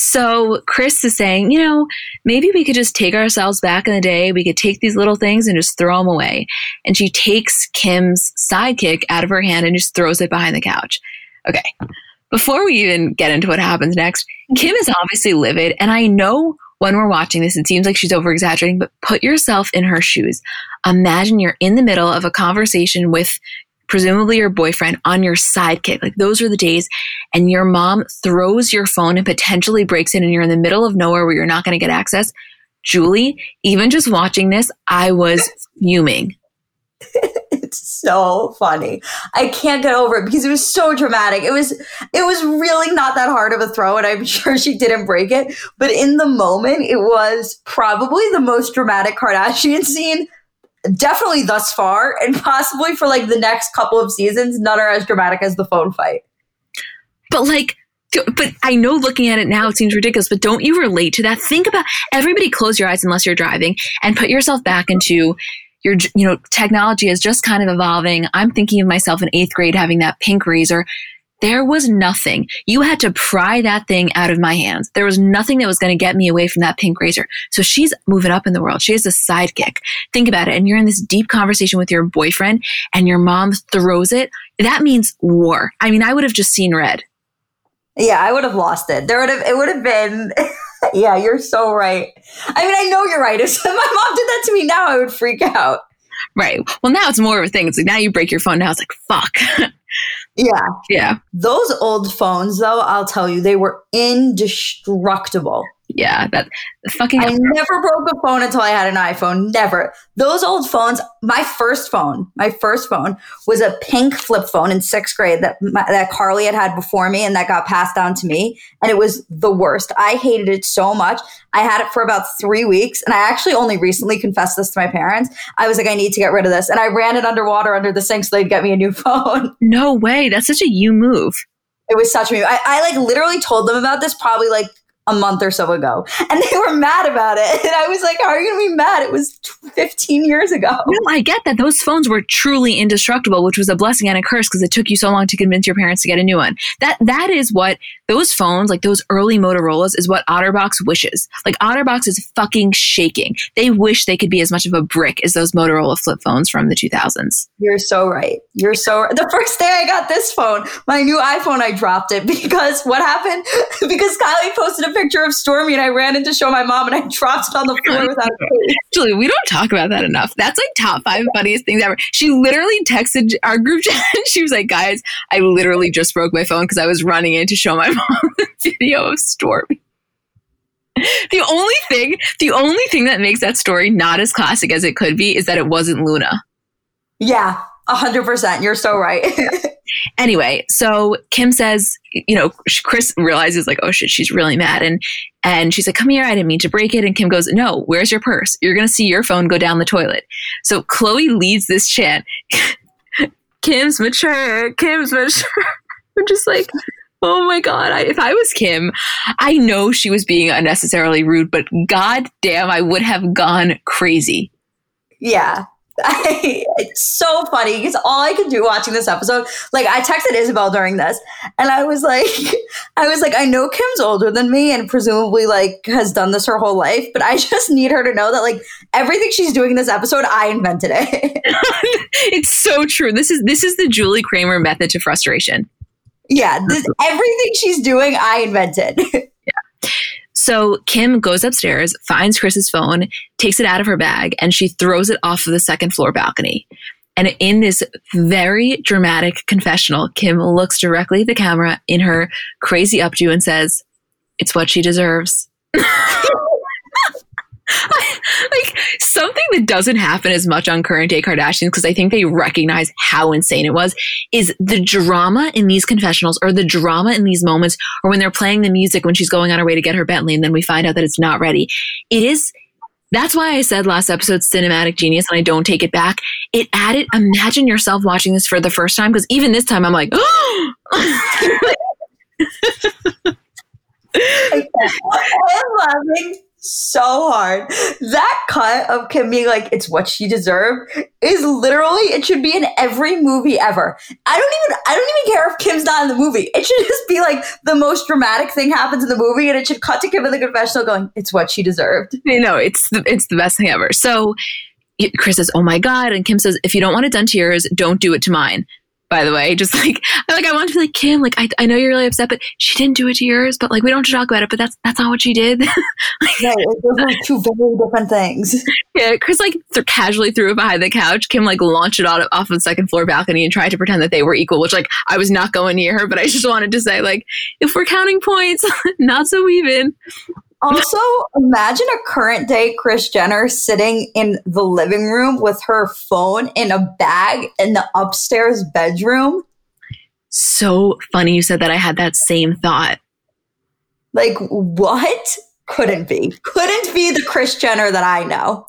So Kris is saying, you know, maybe we could just take ourselves back in the day. We could take these little things and just throw them away. And she takes Kim's sidekick out of her hand and just throws it behind the couch. Okay. Before we even get into what happens next, Kim is obviously livid. And I know when we're watching this, it seems like she's over exaggerating, but put yourself in her shoes. Imagine you're in the middle of a conversation with presumably your boyfriend on your sidekick. Like those are the days. And your mom throws your phone and potentially breaks it, and you're in the middle of nowhere where you're not going to get access. Julie, even just watching this, I was fuming. [LAUGHS] it's so funny. I can't get over it because it was so dramatic. It was it was really not that hard of a throw and I'm [LAUGHS] sure she didn't break it, but in the moment it was probably the most dramatic Kardashian scene definitely thus far [LAUGHS] and possibly for like the next couple of seasons none are as dramatic as the phone fight. But like but I know looking at it now, it seems ridiculous, but don't you relate to that? Think about everybody close your eyes unless you're driving and put yourself back into your, you know, technology is just kind of evolving. I'm thinking of myself in eighth grade having that pink razor. There was nothing. You had to pry that thing out of my hands. There was nothing that was going to get me away from that pink razor. So she's moving up in the world. She has a sidekick. Think about it. And you're in this deep conversation with your boyfriend and your mom throws it. That means war. I mean, I would have just seen red. Yeah, I would have lost it. There would have, it would have been. [LAUGHS] yeah, you're so right. I mean, I know you're right. [LAUGHS] If my mom did that to me now, I would freak out. Right. Well, now it's more of a thing. It's like now you break your phone. Now it's like, fuck. [LAUGHS] yeah. Yeah. Those old phones, though, I'll tell you, they were indestructible. Yeah, that fucking. I never broke a phone until I had an iPhone. Never. Those old phones. My first phone, my first phone was a pink flip phone in sixth grade that my, that Carly had had before me, and that got passed down to me, and it was the worst. I hated it so much. I had it for about three weeks, and I actually only recently confessed this to my parents. I was like, I need to get rid of this, and I ran it underwater under the sink so they'd get me a new [LAUGHS] phone. No way. That's such a you move. It was such a move. I, I like literally told them about this probably like a month or so ago. And they were mad about it. [LAUGHS] And I was like, how are you going to be mad? It was 15 years ago. No, I get that. Those phones were truly indestructible, which was a blessing and a curse because it took you so long to convince your parents to get a new one. That That is what those phones, like those early Motorola's, is what Otterbox wishes. Like Otterbox is fucking shaking. They wish they could be as much of a brick as those Motorola flip phones from the 2000s. You're so right. You're so right. The first day I got this phone, my new iPhone, I dropped it [LAUGHS] because what happened? [LAUGHS] because Kylie posted a picture of Stormi and I ran in to show my mom and I [LAUGHS] dropped it on the floor without a [LAUGHS] Julie, we don't talk about that enough. That's like top five funniest things ever. She literally texted our group [LAUGHS] chat and she was like, guys, I literally just broke my phone because I was running in to show my mom the video of Stormi. The only thing, the only thing that makes that story not as classic as it could be is that it wasn't Luna. Yeah, a hundred percent. You're so right. Anyway, so Kim says, you know, Kris realizes like, oh shit, she's really mad, and and she's like, come here, I didn't mean to break it. And Kim goes, no, where's your purse? You're gonna see your phone go down the toilet. So Khloé leads this chant. [LAUGHS] Kim's mature. Kim's mature. [LAUGHS] I'm just like, oh my god! I, if I was Kim, I know she was being unnecessarily rude, but god damn, I would have gone crazy. Yeah, I, [LAUGHS] it's so funny because all I could do watching this episode, like I texted Isabel during this, and I was like, [LAUGHS] I was like, I know Kim's older than me and presumably like has done this her whole life, but I [LAUGHS] just need her to know that like everything she's doing in this episode, I invented it. it's so true. This is this is the Julie Kramer method to frustration. Yeah, this, everything she's doing, I invented. yeah. So Kim goes upstairs, finds Kris's phone, takes it out of her bag, and she throws it off of the second floor balcony. And in this very dramatic confessional, Kim looks directly at the camera in her crazy updo and says, It's what she deserves. [LAUGHS] [LAUGHS] like something that doesn't happen as much on current day Kardashians because I think they recognize how insane it was is the drama in these confessionals or the drama in these moments or when they're playing the music when she's going on her way to get her Bentley and then we find out that it's not ready. It is that's why I said last episode cinematic genius and I don't take it back. It added imagine yourself watching this for the first time because even this time I'm like [GASPS] [LAUGHS] I'm loving so hard. That cut of Kim being like, it's what she deserved is literally, it should be in every movie ever. I don't even, I don't even care if Kim's not in the movie. It should [LAUGHS] just be like the most dramatic thing happens in the movie and it should cut to Kim in the confessional going, it's what she deserved. You know, it's the, it's the best thing ever. So Kris says, "Oh my god," and Kim says, "If you don't want it done to yours, don't do it to mine." By the way, just [LAUGHS] like I like, I want to be like Kim. Like, I, I know you're really upset, but she didn't do it to yours. But like, we don't have to talk about it. But that's that's not what she did. [LAUGHS] like, right, those are two very different things. [LAUGHS] Yeah, Kris like th- casually threw it behind the couch. Kim like launched it off, off the second floor balcony and tried to pretend that they were equal. Which like I was not going near her, but I just wanted to say like, if we're counting points, not so even. Also, imagine a current day Kris Jenner sitting in the living room with her phone in a bag in the upstairs bedroom. So funny you said that. I had that same thought. Like, what? Couldn't be. Couldn't be the Kris Jenner that I know.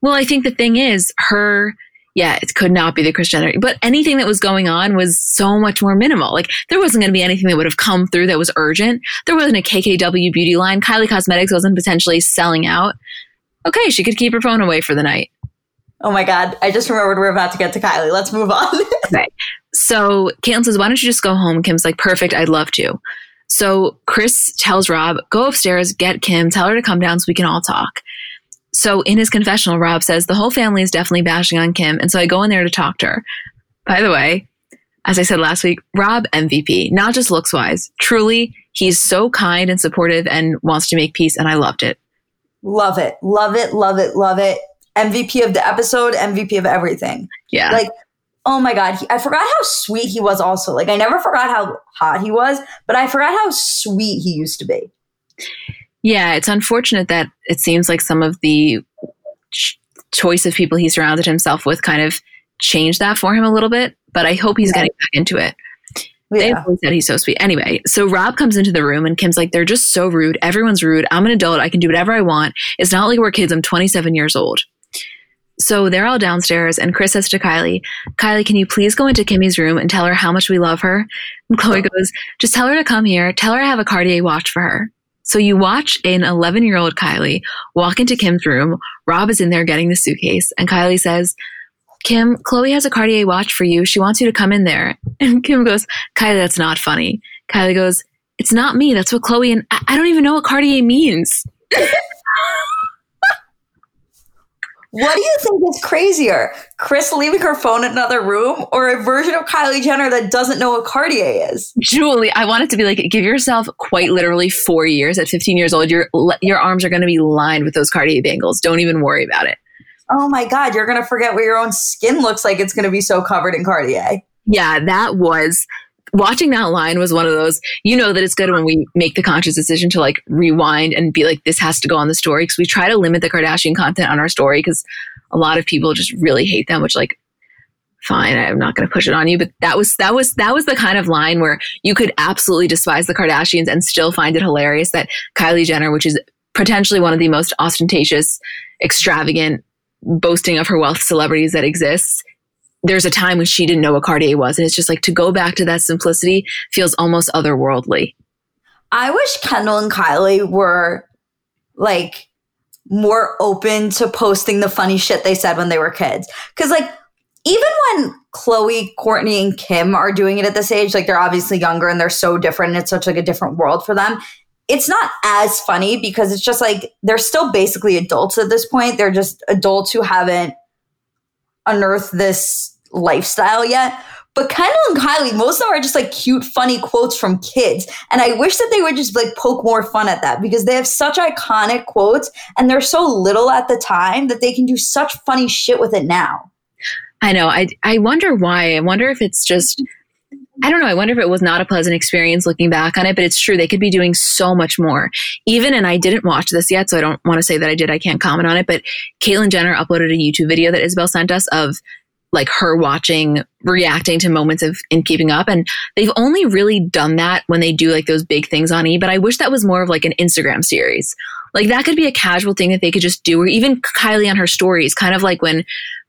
Well, I think the thing is, her yeah, it could not be the Jenner. But anything that was going on was so much more minimal. Like there wasn't going to be anything that would have come through that was urgent. There wasn't a KKW beauty line. Kylie Cosmetics wasn't potentially selling out. Okay, she could keep her phone away for the night. Oh my God. I just remembered we're about to get to Kylie. Let's move on. [LAUGHS] okay. So Caitlyn says, Why don't you just go home? Kim's like, Perfect. I'd love to. So Kris tells Rob, Go upstairs, get Kim, tell her to come down so we can all talk. So in his confessional, Rob says the whole family is definitely bashing on Kim. And so I go in there to talk to her. By the way, as I said last week, Rob MVP, not just looks wise. Truly, he's so kind and supportive and wants to make peace. And I loved it. Love it. Love it. Love it. Love it. MVP of the episode, MVP of everything. Yeah. Like, oh my God. He, I forgot how sweet he was also. Like, I never forgot how hot he was, but I forgot how sweet he used to be. Yeah, it's unfortunate that it seems like some of the ch- choice of people he surrounded himself with kind of changed that for him a little bit, but I hope he's yeah. getting back into it. Yeah. They said he's so sweet. Anyway, so Rob comes into the room and Kim's like, they're just so rude. Everyone's rude. I'm an adult. I can do whatever I want. It's not like we're kids. I'm 27 years old. So they're all downstairs, and Kris says to Kylie, Kylie, can you please go into Kimmy's room and tell her how much we love her? And Khloé goes, just tell her to come here. Tell her I have a Cartier watch for her. So you watch an 11 year old Kylie walk into Kim's room. Rob is in there getting the suitcase, and Kylie says, Kim, Khloé has a Cartier watch for you. She wants you to come in there. [LAUGHS] And Kim goes, Kylie, that's not funny. Kylie goes, It's not me. That's what Khloé and I, I don't even know what Cartier means. [LAUGHS] What do you think is crazier? Kris leaving her phone in another room or a version of Kylie Jenner that doesn't know what Cartier is? Julie, I want it to be like give yourself quite literally 4 years at 15 years old. Your your arms are going to be lined with those Cartier bangles. Don't even worry about it. Oh my god, you're going to forget what your own skin looks like. It's going to be so covered in Cartier. Yeah, that was watching that line was one of those you know that it's good when we make the conscious decision to like rewind and be like this has to go on the story because we try to limit the kardashian content on our story because a lot of people just really hate them which like fine i'm not going to push it on you but that was that was that was the kind of line where you could absolutely despise the kardashians and still find it hilarious that kylie jenner which is potentially one of the most ostentatious extravagant boasting of her wealth celebrities that exists there's a time when she didn't know what Cartier was. And it's just like to go back to that simplicity feels almost otherworldly. I wish Kendall and Kylie were like more open to posting the funny shit they said when they were kids. Cause like even when Khloé, Kourtney, and Kim are doing it at this age, like they're obviously younger and they're so different and it's such like a different world for them. It's not as funny because it's just like they're still basically adults at this point. They're just adults who haven't unearthed this lifestyle yet. But Kendall and Kylie, most of them are just like cute, funny quotes from kids. And I wish that they would just like poke more fun at that because they have such iconic quotes and they're so little at the time that they can do such funny shit with it now. I know. I, I wonder why. I wonder if it's just, I don't know. I wonder if it was not a pleasant experience looking back on it, but it's true. They could be doing so much more. Even, and I didn't watch this yet, so I don't want to say that I did. I can't comment on it, but Caitlyn Jenner uploaded a YouTube video that Isabel sent us of like her watching, reacting to moments of in keeping up. And they've only really done that when they do like those big things on E. But I wish that was more of like an Instagram series. Like that could be a casual thing that they could just do, or even Kylie on her stories, kind of like when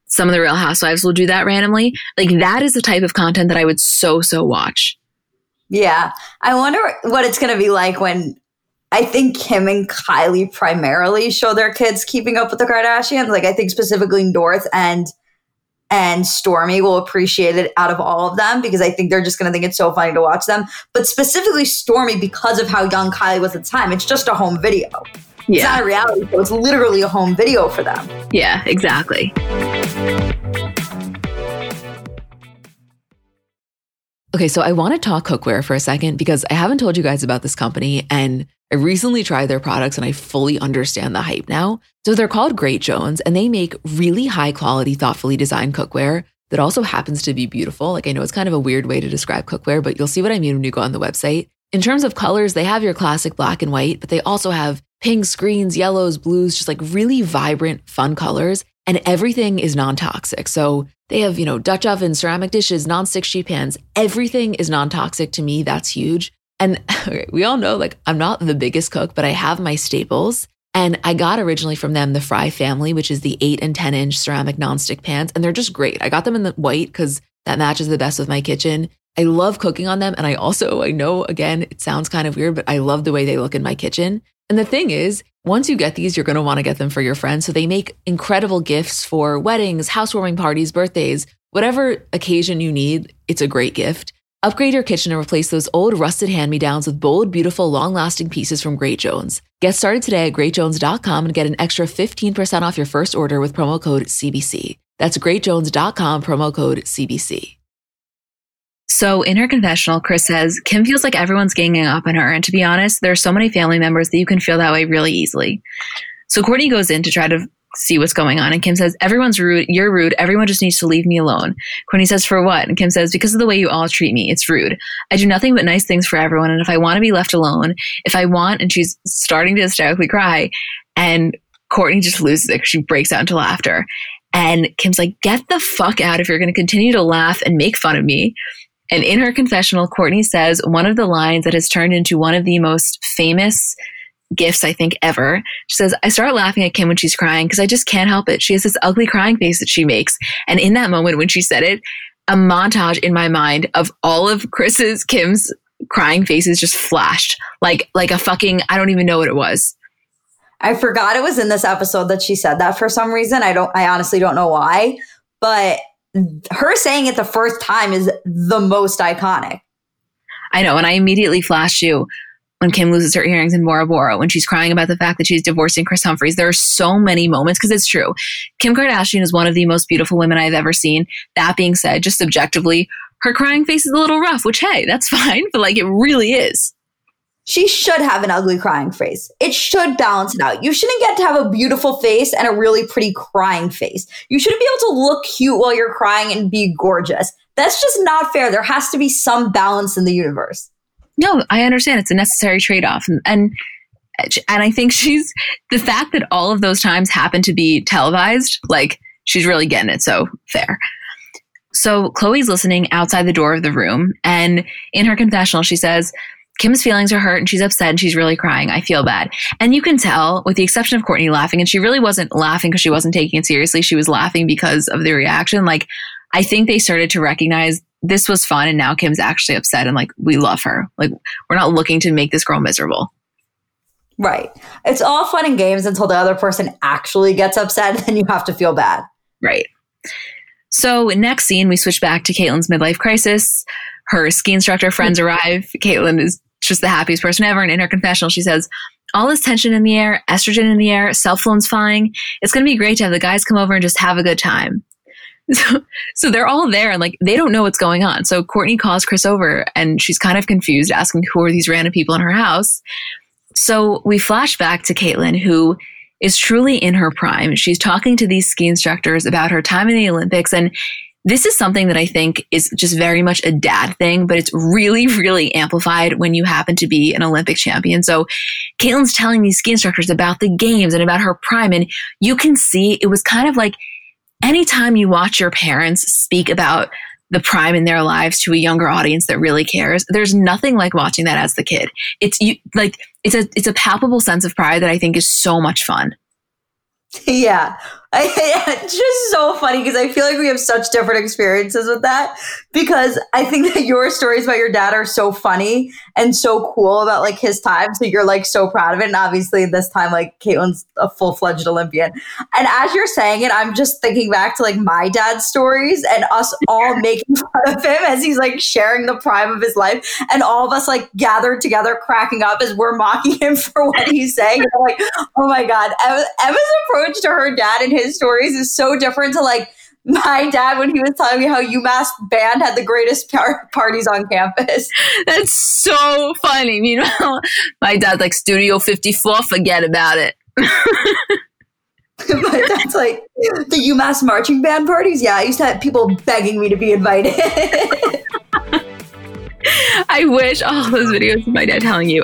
some of the Real Housewives will do that randomly. Like that is the type of content that I would so, so watch. Yeah. I wonder what it's going to be like when I think Kim and Kylie primarily show their kids keeping up with the Kardashians. Like I think specifically North and and Stormi will appreciate it out of all of them because I think they're just going to think it's so funny to watch them. But specifically Stormi because of how young Kylie was at the time. It's just a home video. Yeah. It's not a reality show. It's literally a home video for them. Yeah, exactly. Okay, so I want to talk cookware for a second because I haven't told you guys about this company and I recently tried their products and I fully understand the hype now. So they're called Great Jones and they make really high quality, thoughtfully designed cookware that also happens to be beautiful. Like I know it's kind of a weird way to describe cookware, but you'll see what I mean when you go on the website. In terms of colors, they have your classic black and white, but they also have pinks, greens, yellows, blues, just like really vibrant, fun colors. And everything is non toxic. So they have, you know, Dutch ovens, ceramic dishes, non-stick sheet pans. Everything is non-toxic to me. That's huge. And [LAUGHS] we all know, like, I'm not the biggest cook, but I have my staples. And I got originally from them the Fry family, which is the eight and 10 inch ceramic non-stick pans. And they're just great. I got them in the white because that matches the best with my kitchen. I love cooking on them. And I also, I know again, it sounds kind of weird, but I love the way they look in my kitchen. And the thing is, once you get these, you're going to want to get them for your friends. So they make incredible gifts for weddings, housewarming parties, birthdays, whatever occasion you need. It's a great gift. Upgrade your kitchen and replace those old rusted hand me downs with bold, beautiful, long lasting pieces from Great Jones. Get started today at greatjones.com and get an extra 15% off your first order with promo code CBC. That's greatjones.com, promo code CBC. So in her confessional, Kris says, Kim feels like everyone's ganging up on her. And to be honest, there are so many family members that you can feel that way really easily. So Kourtney goes in to try to see what's going on. And Kim says, Everyone's rude. You're rude. Everyone just needs to leave me alone. Kourtney says, For what? And Kim says, Because of the way you all treat me. It's rude. I do nothing but nice things for everyone. And if I want to be left alone, if I want, and she's starting to hysterically cry, and Kourtney just loses it. She breaks out into laughter. And Kim's like, Get the fuck out if you're going to continue to laugh and make fun of me. And in her confessional, Kourtney says one of the lines that has turned into one of the most famous gifts I think ever. She says, I start laughing at Kim when she's crying because I just can't help it. She has this ugly crying face that she makes. And in that moment when she said it, a montage in my mind of all of Kris's, Kim's crying faces just flashed like like a fucking I don't even know what it was. I forgot it was in this episode that she said that for some reason. I don't I honestly don't know why, but her saying it the first time is the most iconic. I know. And I immediately flashed you when Kim loses her earrings in Bora Bora, when she's crying about the fact that she's divorcing Kris Humphries. There are so many moments because it's true. Kim Kardashian is one of the most beautiful women I've ever seen. That being said, just objectively, her crying face is a little rough, which, hey, that's [LAUGHS] fine, but like it really is she should have an ugly crying face. It should balance it out. You shouldn't get to have a beautiful face and a really pretty crying face. You shouldn't be able to look cute while you're crying and be gorgeous. That's just not fair. There has to be some balance in the universe. No, I understand. It's a necessary trade off. And, and and I think she's the fact that all of those times happen to be televised, like she's really getting it. So fair. So Khloé's listening outside the door of the room, and in her confessional, she says, Kim's feelings are hurt and she's upset and she's really crying. I feel bad. And you can tell, with the exception of Kourtney laughing, and she really wasn't laughing because she wasn't taking it seriously. She was laughing because of the reaction. Like, I think they started to recognize this was fun and now Kim's actually upset and like, we love her. Like, we're not looking to make this girl miserable. Right. It's all fun and games until the other person actually gets upset and [LAUGHS] then you have to feel bad. Right. So, next scene, we switch back to Caitlyn's midlife crisis. Her ski instructor friends [LAUGHS] arrive. Caitlyn is just the happiest person ever. And in her confessional, she says, all this tension in the air, estrogen in the air, cell phones flying. It's going to be great to have the guys come over and just have a good time. [LAUGHS] So, so they're all there and like they don't know what's going on. So Kourtney calls Kris over and she's kind of confused, asking who are these random people in her house. So we flash back to Caitlyn, who is truly in her prime. She's talking to these ski instructors about her time in the Olympics and this is something that I think is just very much a dad thing, but it's really, really amplified when you happen to be an Olympic champion. So Caitlyn's telling these ski instructors about the games and about her prime. And you can see it was kind of like anytime you watch your parents speak about the prime in their lives to a younger audience that really cares. There's nothing like watching that as the kid. It's you like it's a it's a palpable sense of pride that I think is so much fun. [LAUGHS] Yeah. I, [LAUGHS] it's just so funny because I feel like we have such different experiences with that. Because I think that your stories about your dad are so funny and so cool about like his time. So you're like so proud of it. And obviously, this time, like Caitlyn's a full fledged Olympian. And as you're saying it, I'm just thinking back to like my dad's stories and us [LAUGHS] all making fun of him as he's like sharing the prime of his life. And all of us like gathered together, cracking up as we're mocking him [LAUGHS] for what he's saying. And I'm like, oh my God. Emma's approach to her dad and his stories is so different to like my dad when he was telling me how UMass band had the greatest par- parties on campus. [LAUGHS] That's so funny. Meanwhile, my dad's like Studio 54, forget about it. [LAUGHS] but that's like the UMass marching band parties. Yeah, I used to have people begging me to be invited. [LAUGHS] I wish all those videos of my dad telling you.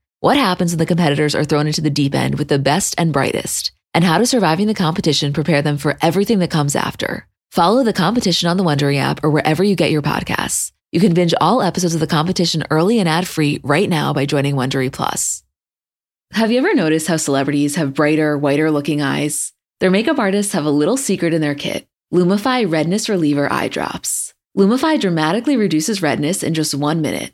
What happens when the competitors are thrown into the deep end with the best and brightest? And how does surviving the competition prepare them for everything that comes after? Follow the competition on the Wondery app or wherever you get your podcasts. You can binge all episodes of the competition early and ad free right now by joining Wondery Plus. Have you ever noticed how celebrities have brighter, whiter looking eyes? Their makeup artists have a little secret in their kit Lumify Redness Reliever Eye Drops. Lumify dramatically reduces redness in just one minute.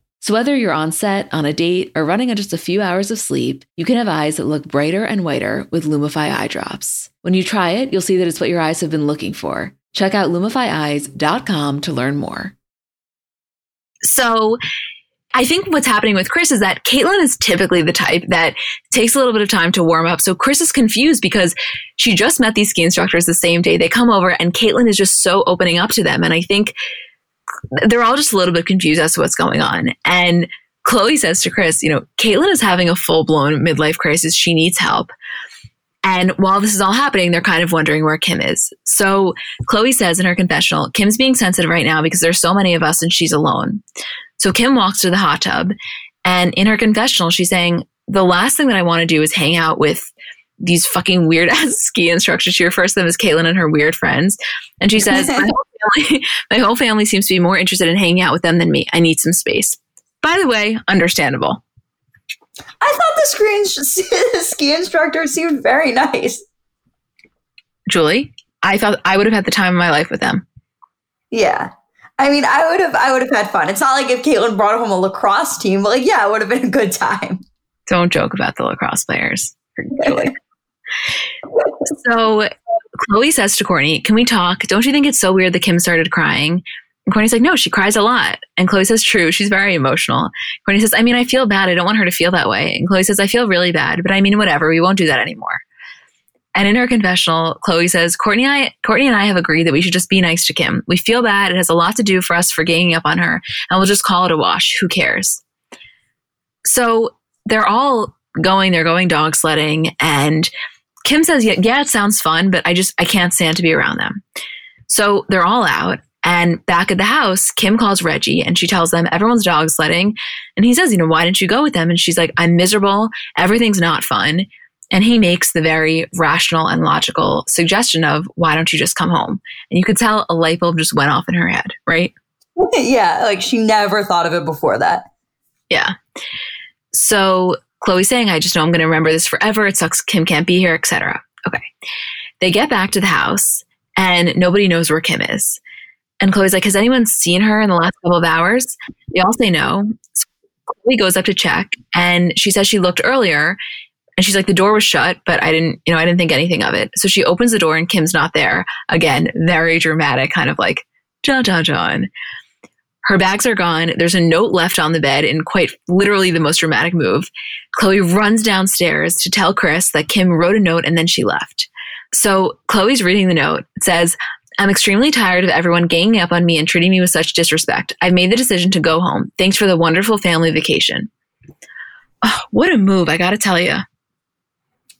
So whether you're on set, on a date, or running on just a few hours of sleep, you can have eyes that look brighter and whiter with Lumify eye drops. When you try it, you'll see that it's what your eyes have been looking for. Check out lumifyeyes.com to learn more. So I think what's happening with Kris is that Caitlyn is typically the type that takes a little bit of time to warm up. So Kris is confused because she just met these ski instructors the same day. They come over and Caitlyn is just so opening up to them. And I think they're all just a little bit confused as to what's going on. And Khloé says to Kris, you know, Caitlyn is having a full blown midlife crisis. She needs help. And while this is all happening, they're kind of wondering where Kim is. So Khloé says in her confessional, Kim's being sensitive right now because there's so many of us and she's alone. So Kim walks to the hot tub and in her confessional, she's saying, the last thing that I want to do is hang out with these fucking weird [LAUGHS] ass ski instructors. She refers to them as Caitlyn and her weird friends. And she says, [LAUGHS] family, [LAUGHS] my whole family seems to be more interested in hanging out with them than me. I need some space. By the way, understandable. I thought the screen [LAUGHS] ski instructor seemed very nice. Julie, I thought I would have had the time of my life with them. Yeah. I mean, I would have I would have had fun. It's not like if Caitlyn brought home a lacrosse team, but like, yeah, it would have been a good time. Don't joke about the lacrosse players. [LAUGHS] so Khloé says to Kourtney, Can we talk? Don't you think it's so weird that Kim started crying? And Kourtney's like, No, she cries a lot. And Khloé says, True, she's very emotional. Kourtney says, I mean, I feel bad. I don't want her to feel that way. And Khloé says, I feel really bad, but I mean, whatever. We won't do that anymore. And in her confessional, Khloé says, Kourtney, I, Kourtney and I have agreed that we should just be nice to Kim. We feel bad. It has a lot to do for us for ganging up on her, and we'll just call it a wash. Who cares? So they're all going, they're going dog sledding, and Kim says, yeah, yeah, it sounds fun, but I just, I can't stand to be around them. So they're all out. And back at the house, Kim calls Reggie and she tells them everyone's dog sledding. And he says, you know, why didn't you go with them? And she's like, I'm miserable. Everything's not fun. And he makes the very rational and logical suggestion of, why don't you just come home? And you could tell a light bulb just went off in her head, right? [LAUGHS] yeah. Like she never thought of it before that. Yeah. So Khloé saying, I just know I'm going to remember this forever. It sucks Kim can't be here, etc. Okay. They get back to the house and nobody knows where Kim is. And Khloé's like, Has anyone seen her in the last couple of hours? They all say no. So Khloé goes up to check and she says she looked earlier and she's like, the door was shut, but I didn't, you know, I didn't think anything of it. So she opens the door and Kim's not there. Again, very dramatic, kind of like John, John, John. Her bags are gone. There's a note left on the bed in quite literally the most dramatic move. Khloé runs downstairs to tell Kris that Kim wrote a note and then she left. So Khloé's reading the note. It says, I'm extremely tired of everyone ganging up on me and treating me with such disrespect. I've made the decision to go home. Thanks for the wonderful family vacation. Oh, what a move, I gotta tell you.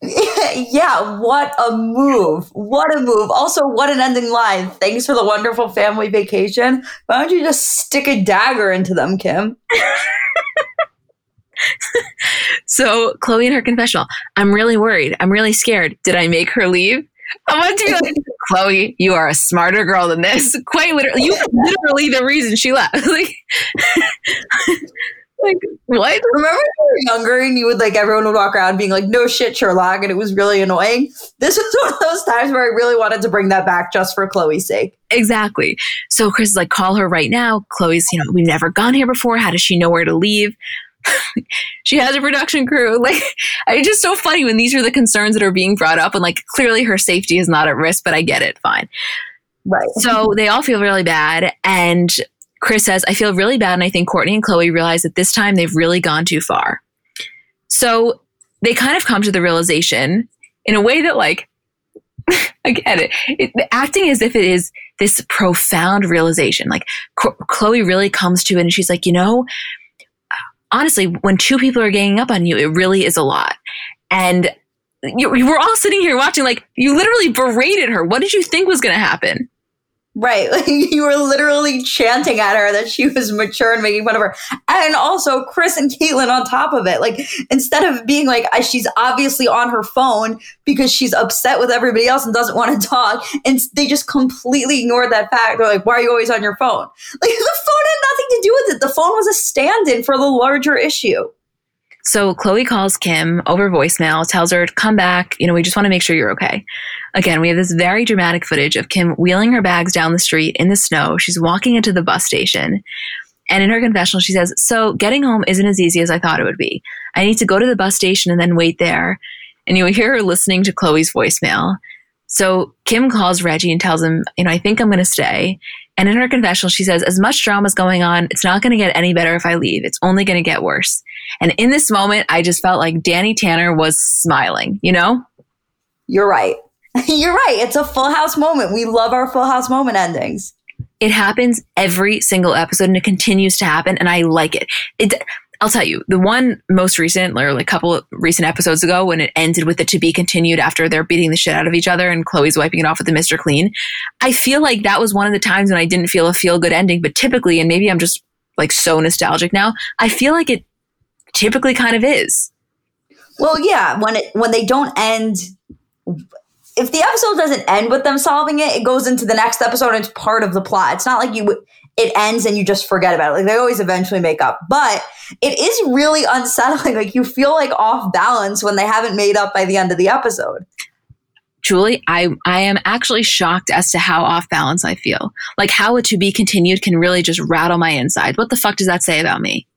[LAUGHS] yeah, what a move. What a move. Also, what an ending line. Thanks for the wonderful family vacation. Why don't you just stick a dagger into them, Kim? [LAUGHS] so, Khloé in her confessional, I'm really worried. I'm really scared. Did I make her leave? I want to be like, Khloé, you are a smarter girl than this. Quite literally, you are literally the reason she left. [LAUGHS] like, like what? Remember when you were younger and you would like everyone would walk around being like, "No shit, Sherlock," and it was really annoying. [LAUGHS] This was one of those times where I really wanted to bring that back just for Khloé's sake. Exactly. So Kris is like, "Call her right now." Khloé's, you know, we've never gone here before. How does she know where to leave? [LAUGHS] she has a production crew. [LAUGHS] Like, it's just so funny when these are the concerns that are being brought up, and like clearly her safety is not at risk. But I get it. Fine. Right. So they all feel really bad, and Kris says, I feel really bad. And I think Kourtney and Khloé realize that this time they've really gone too far. So they kind of come to the realization in a way that, like, [LAUGHS] I get it. it. Acting as if it is this profound realization. Like, Khloé really comes to it and she's like, you know, honestly, when two people are ganging up on you, it really is a lot. And you, you were all sitting here watching, like, you literally berated her. What did you think was going to happen? Right. [LAUGHS] Like you were literally chanting at her that she was mature and making fun of her. And also Kris and Caitlyn on top of it. Like instead of being like, she's obviously on her phone because she's upset with everybody else and doesn't want to [LAUGHS] talk. And they just completely ignored that fact. They're like, why are you always on your phone? [LAUGHS] Like the phone had nothing to do with it. The phone was a stand in for the larger issue. So Khloé calls Kim over voicemail, tells her to come back. You know, we just want to make sure you're okay. Again, we have this very dramatic footage of Kim wheeling her bags down the street in the snow. She's walking into the bus station. And in her confessional, she says, So getting home isn't as easy as I thought it would be. I need to go to the bus station and then wait there. And you will hear her listening to Khloé's voicemail. So Kim calls Reggie and tells him, You know, I think I'm going to stay. And in her confessional, she says, As much drama is going on, it's not going to get any better if I leave. It's only going to get worse. And in this moment, I just felt like Danny Tanner was smiling, you know? You're right. [LAUGHS] You're right. It's a full house moment. We love our full house moment endings. It happens every single episode and it continues to happen. And I like it. It, I'll tell you, the one most recent, or like a couple recent episodes ago, when it ended with the to be continued after they're beating the shit out of each other and Khloé's wiping it off with the Mr. Clean, I feel like that was one of the times when I didn't feel a feel good ending. But typically, and maybe I'm just like so nostalgic now, I feel like it typically kind of is. Well, yeah, when it when they don't end if the episode doesn't end with them solving it, it goes into the next episode and it's part of the plot. It's not like you it ends and you just forget about it. Like they always eventually make up. But it is really unsettling. [LAUGHS] Like you feel like off balance when they haven't made up by the end of the episode. Julie, I, I am actually shocked as to how off balance I feel. Like how a to be continued can really just rattle my insides. What the fuck does that say about me?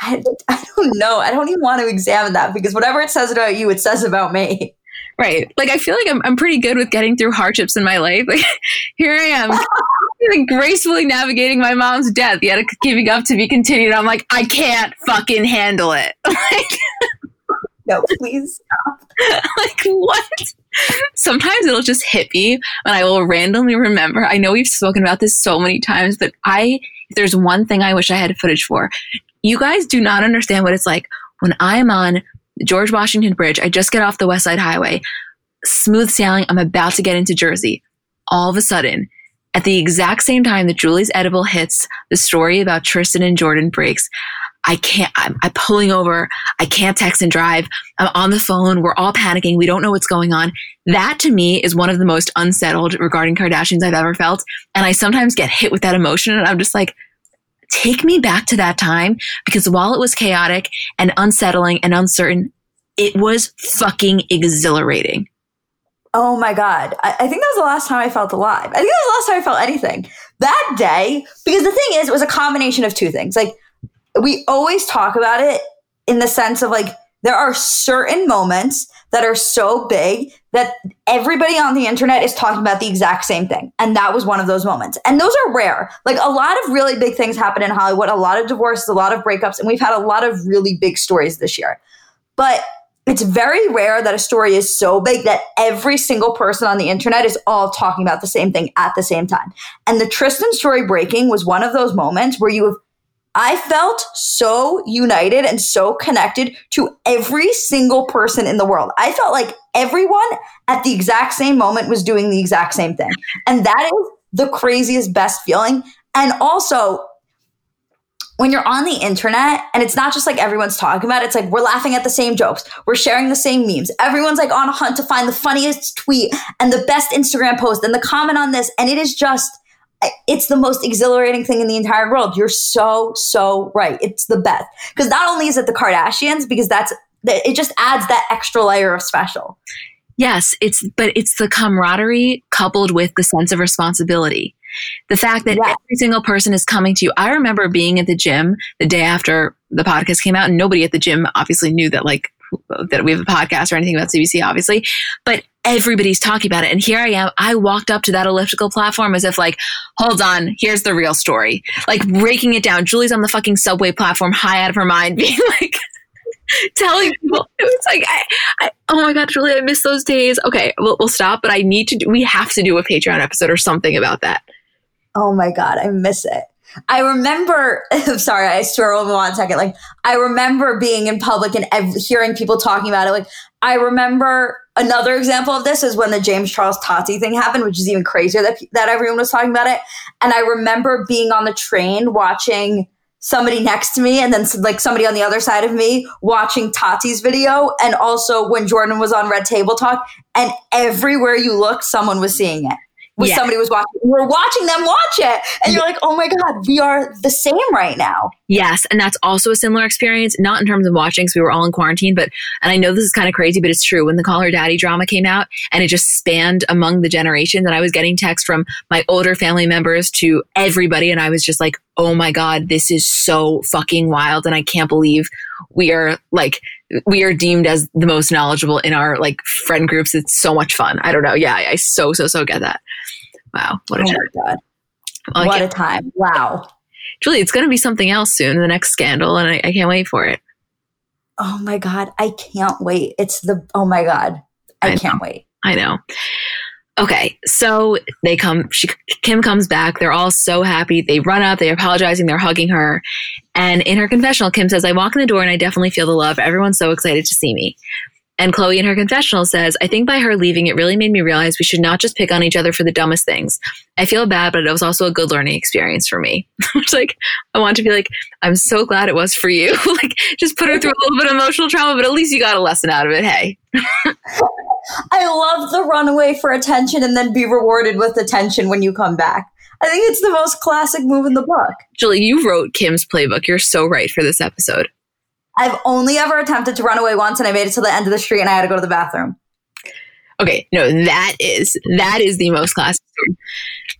I, I don't know. I don't even want to examine that because whatever it says about you, it says about me. Right. Like I feel like I'm I'm pretty good with getting through hardships in my life. Like [LAUGHS] here I am [LAUGHS] like, gracefully navigating my mom's death, yet keeping up to be continued. I'm like, I can't fucking handle it. [LAUGHS] like No, please stop. like what? Sometimes it'll just hit me and I will randomly remember. I know we've spoken about this so many times, but I if there's one thing I wish I had footage for. You guys do not understand what it's like when I'm on George Washington Bridge. I just get off the West Side Highway, smooth sailing. I'm about to get into Jersey. All of a sudden, at the exact same time that Julie's edible hits, the story about Tristan and Jordyn breaks. I can't, I'm, I'm, pulling over. I can't text and drive. I'm on the phone. We're all panicking. We don't know what's going on. That to me is one of the most unsettled regarding Kardashians I've ever felt. And I sometimes get hit with that emotion and I'm just like, take me back to that time because while it was chaotic and unsettling and uncertain, it was fucking exhilarating. Oh my God. I, I, think that was the last time I felt alive. I think that was the last time I felt anything. That day, because the thing is, it was a combination of two things. Like, we always talk about it in the sense of like, there are certain moments that are so big that everybody on the internet is talking about the exact same thing. And that was one of those moments. And those are rare. Like a lot of really big things happen in Hollywood, a lot of divorces, a lot of breakups, and we've had a lot of really big stories this year. But it's very rare that a story is so big that every single person on the internet is all talking about the same thing at the same time. And the Tristan story breaking was one of those moments where you have I felt so united and so connected to every single person in the world. I felt like everyone at the exact same moment was doing the exact same thing. And that is the craziest, best feeling. And also, when you're on the internet and it's not just like everyone's talking about it, it's like we're laughing at the same jokes, we're sharing the same memes. Everyone's like on a hunt to find the funniest tweet and the best Instagram post and the comment on this. And it is just, it's the most exhilarating thing in the entire world. You're so, so right. It's the best. Because not only is it the Kardashians, because that's, it just adds that extra layer of special. Yes, it's, but it's the camaraderie coupled with the sense of responsibility. The fact that every single person is coming to you. I remember being at the gym the day after the podcast came out, and nobody at the gym obviously knew that like that we have a podcast or anything about CBC, obviously, but everybody's talking about it. And here I am. I walked up to that elliptical platform as if like, hold on, here's the real story. Like breaking it down. Julie's on the fucking subway platform, high out of her mind, [LAUGHS] being like, telling people it was like I, I, oh my god julie i miss those days okay we'll, we'll stop but i need to do, we have to do a patreon episode or something about that Oh my God, I miss it. I remember, [LAUGHS] sorry, I swear over one second. Like, I remember being in public and ev- hearing people talking about it. Like, I remember another example of this is when the James Charles Tati thing happened, which is even crazier that, that everyone was talking about it. And I remember being on the train watching somebody next to me and then like somebody on the other side of me watching Tati's video. And also when Jordyn was on Red Table Talk, and everywhere you looked, someone was seeing it was somebody was watching. We're watching them watch it, and you're like, oh my god, we are the same right now. Yes, and that's also a similar experience, not in terms of watching, because we were all in quarantine, but and I know this is kind of crazy, but it's true. When the Call Her Daddy drama came out, and it just spanned among the generations, and I was getting texts from my older family members to everybody, and I was just like, oh my god, this is so fucking wild, and I can't believe we are like we are deemed as the most knowledgeable in our like friend groups. It's so much fun. I don't know. Yeah, I, I so so so get that. Wow, what a oh time! Well, what a time! Wow, Julie, it's going to be something else soon. The next scandal, and I, I can't wait for it. Oh my god, I can't wait! It's the oh my god, I, I can't wait. I know. Okay, so they come. She, Kim comes back. They're all so happy. They run up. They're apologizing. They're hugging her. And in her confessional, Kim says, "I walk in the door and I definitely feel the love. Everyone's so excited to see me." And Khloé in her confessional says, I think by her leaving, it really made me realize we should not just pick on each other for the dumbest things. I feel bad, but it was also a good learning experience for me. [LAUGHS] it's like, I want to be like, I'm so glad it was for you. [LAUGHS] like, just put her through a little bit of emotional trauma, but at least you got a lesson out of it. Hey. [LAUGHS] I love the runaway for attention and then be rewarded with attention when you come back. I think it's the most classic move in the book. Julie, you wrote Kim's playbook. You're so right for this episode. I've only ever attempted to run away once and I made it to the end of the street and I had to go to the bathroom. Okay, no, that is that is the most classic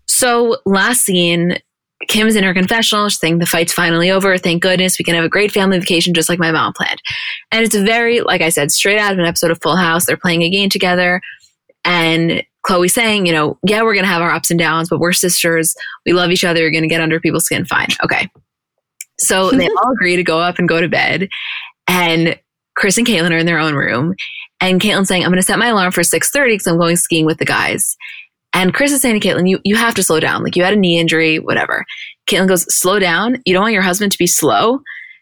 So last scene, Kim's in her confessional. She's saying the fight's finally over. Thank goodness we can have a great family vacation just like my mom planned. And it's very, like I said, straight out of an episode of Full House. They're playing a game together. And Khloé saying, you know, yeah, we're going to have our ups and downs, but we're sisters. We love each other. You're going to get under people's skin. Fine. Okay. So they [LAUGHS] all agree to go up and go to bed. And Kris and Caitlyn are in their own room. And Caitlyn's saying, I'm going to set my alarm for 6.30 because I'm going skiing with the guys. And Kris is saying to Caitlyn, you, you have to slow down. Like you had a knee injury, whatever. Caitlyn goes, slow down. You don't want your husband to be slow.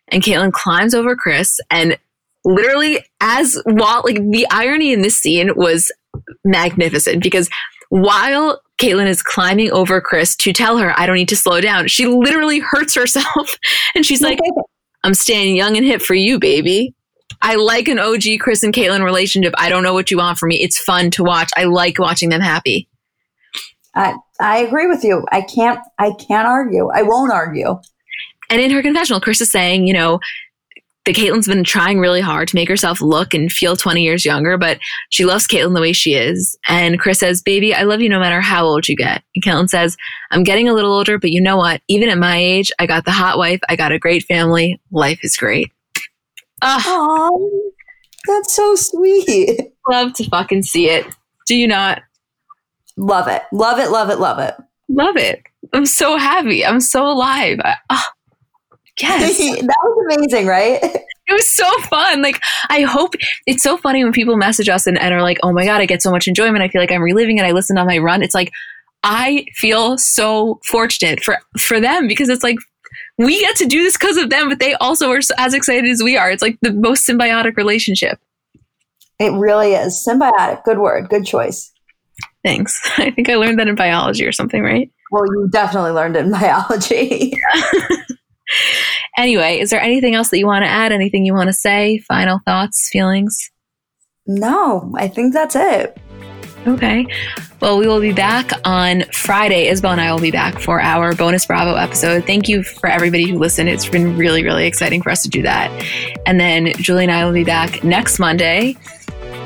And Caitlyn climbs over Kris and literally as while like the irony in this scene was magnificent because while Caitlyn is climbing over Kris to tell her, I don't need to slow down. She literally hurts herself. [LAUGHS] and she's like, I'm staying young and hip for you, baby. I like an OG Kris and Caitlyn relationship. I don't know what you want from me. It's fun to watch. I like watching them happy. I I agree with you. I can't I can't argue. I won't argue. And in her confessional, Kris is saying, you know, that Caitlyn's been trying really hard to make herself look and feel 20 years younger, but she loves Caitlyn the way she is. And Kris says, Baby, I love you no matter how old you get. And Caitlyn says, I'm getting a little older, but you know what? Even at my age, I got the hot wife, I got a great family. Life is great. Oh, That's so sweet. Love to fucking see it. Do you not? Love it. Love it. Love it. Love it. Love it. I'm so happy. I'm so alive. I, oh, yes. [LAUGHS] that was amazing, right? [LAUGHS] It was so fun. Like, I hope it's so funny when people message us and, and are like, oh my God, I get so much enjoyment. I feel like I'm reliving it. I listened on my run. It's like, I feel so fortunate for, for them because it's like, we get to do this because of them, but they also are as excited as we are. It's like the most symbiotic relationship. It really is. Symbiotic. Good word. Good choice. Thanks. [LAUGHS] I think I learned that in biology or something, right? Well, you definitely learned it in biology. Anyway, is there anything else that you want to add? Anything you want to say? Final thoughts, feelings? No, I think that's it. Okay. Well, we will be back on Friday. Isabel and I will be back for our bonus Bravo episode. Thank you for everybody who listened. It's been really, really exciting for us to do that. And then Julie and I will be back next Monday.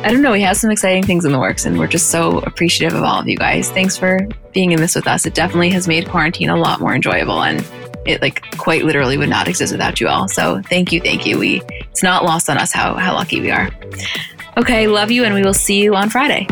I don't know. We have some exciting things in the works, and we're just so appreciative of all of you guys. Thanks for being in this with us. It definitely has made quarantine a lot more enjoyable, and it like quite literally would not exist without you all. So thank you, thank you. We it's not lost on us how how lucky we are. Okay, love you, and we will see you on Friday.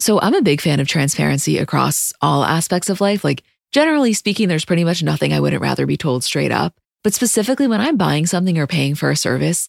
So I'm a big fan of transparency across all aspects of life. Like generally speaking, there's pretty much nothing I wouldn't rather be told straight up. But specifically when I'm buying something or paying for a service,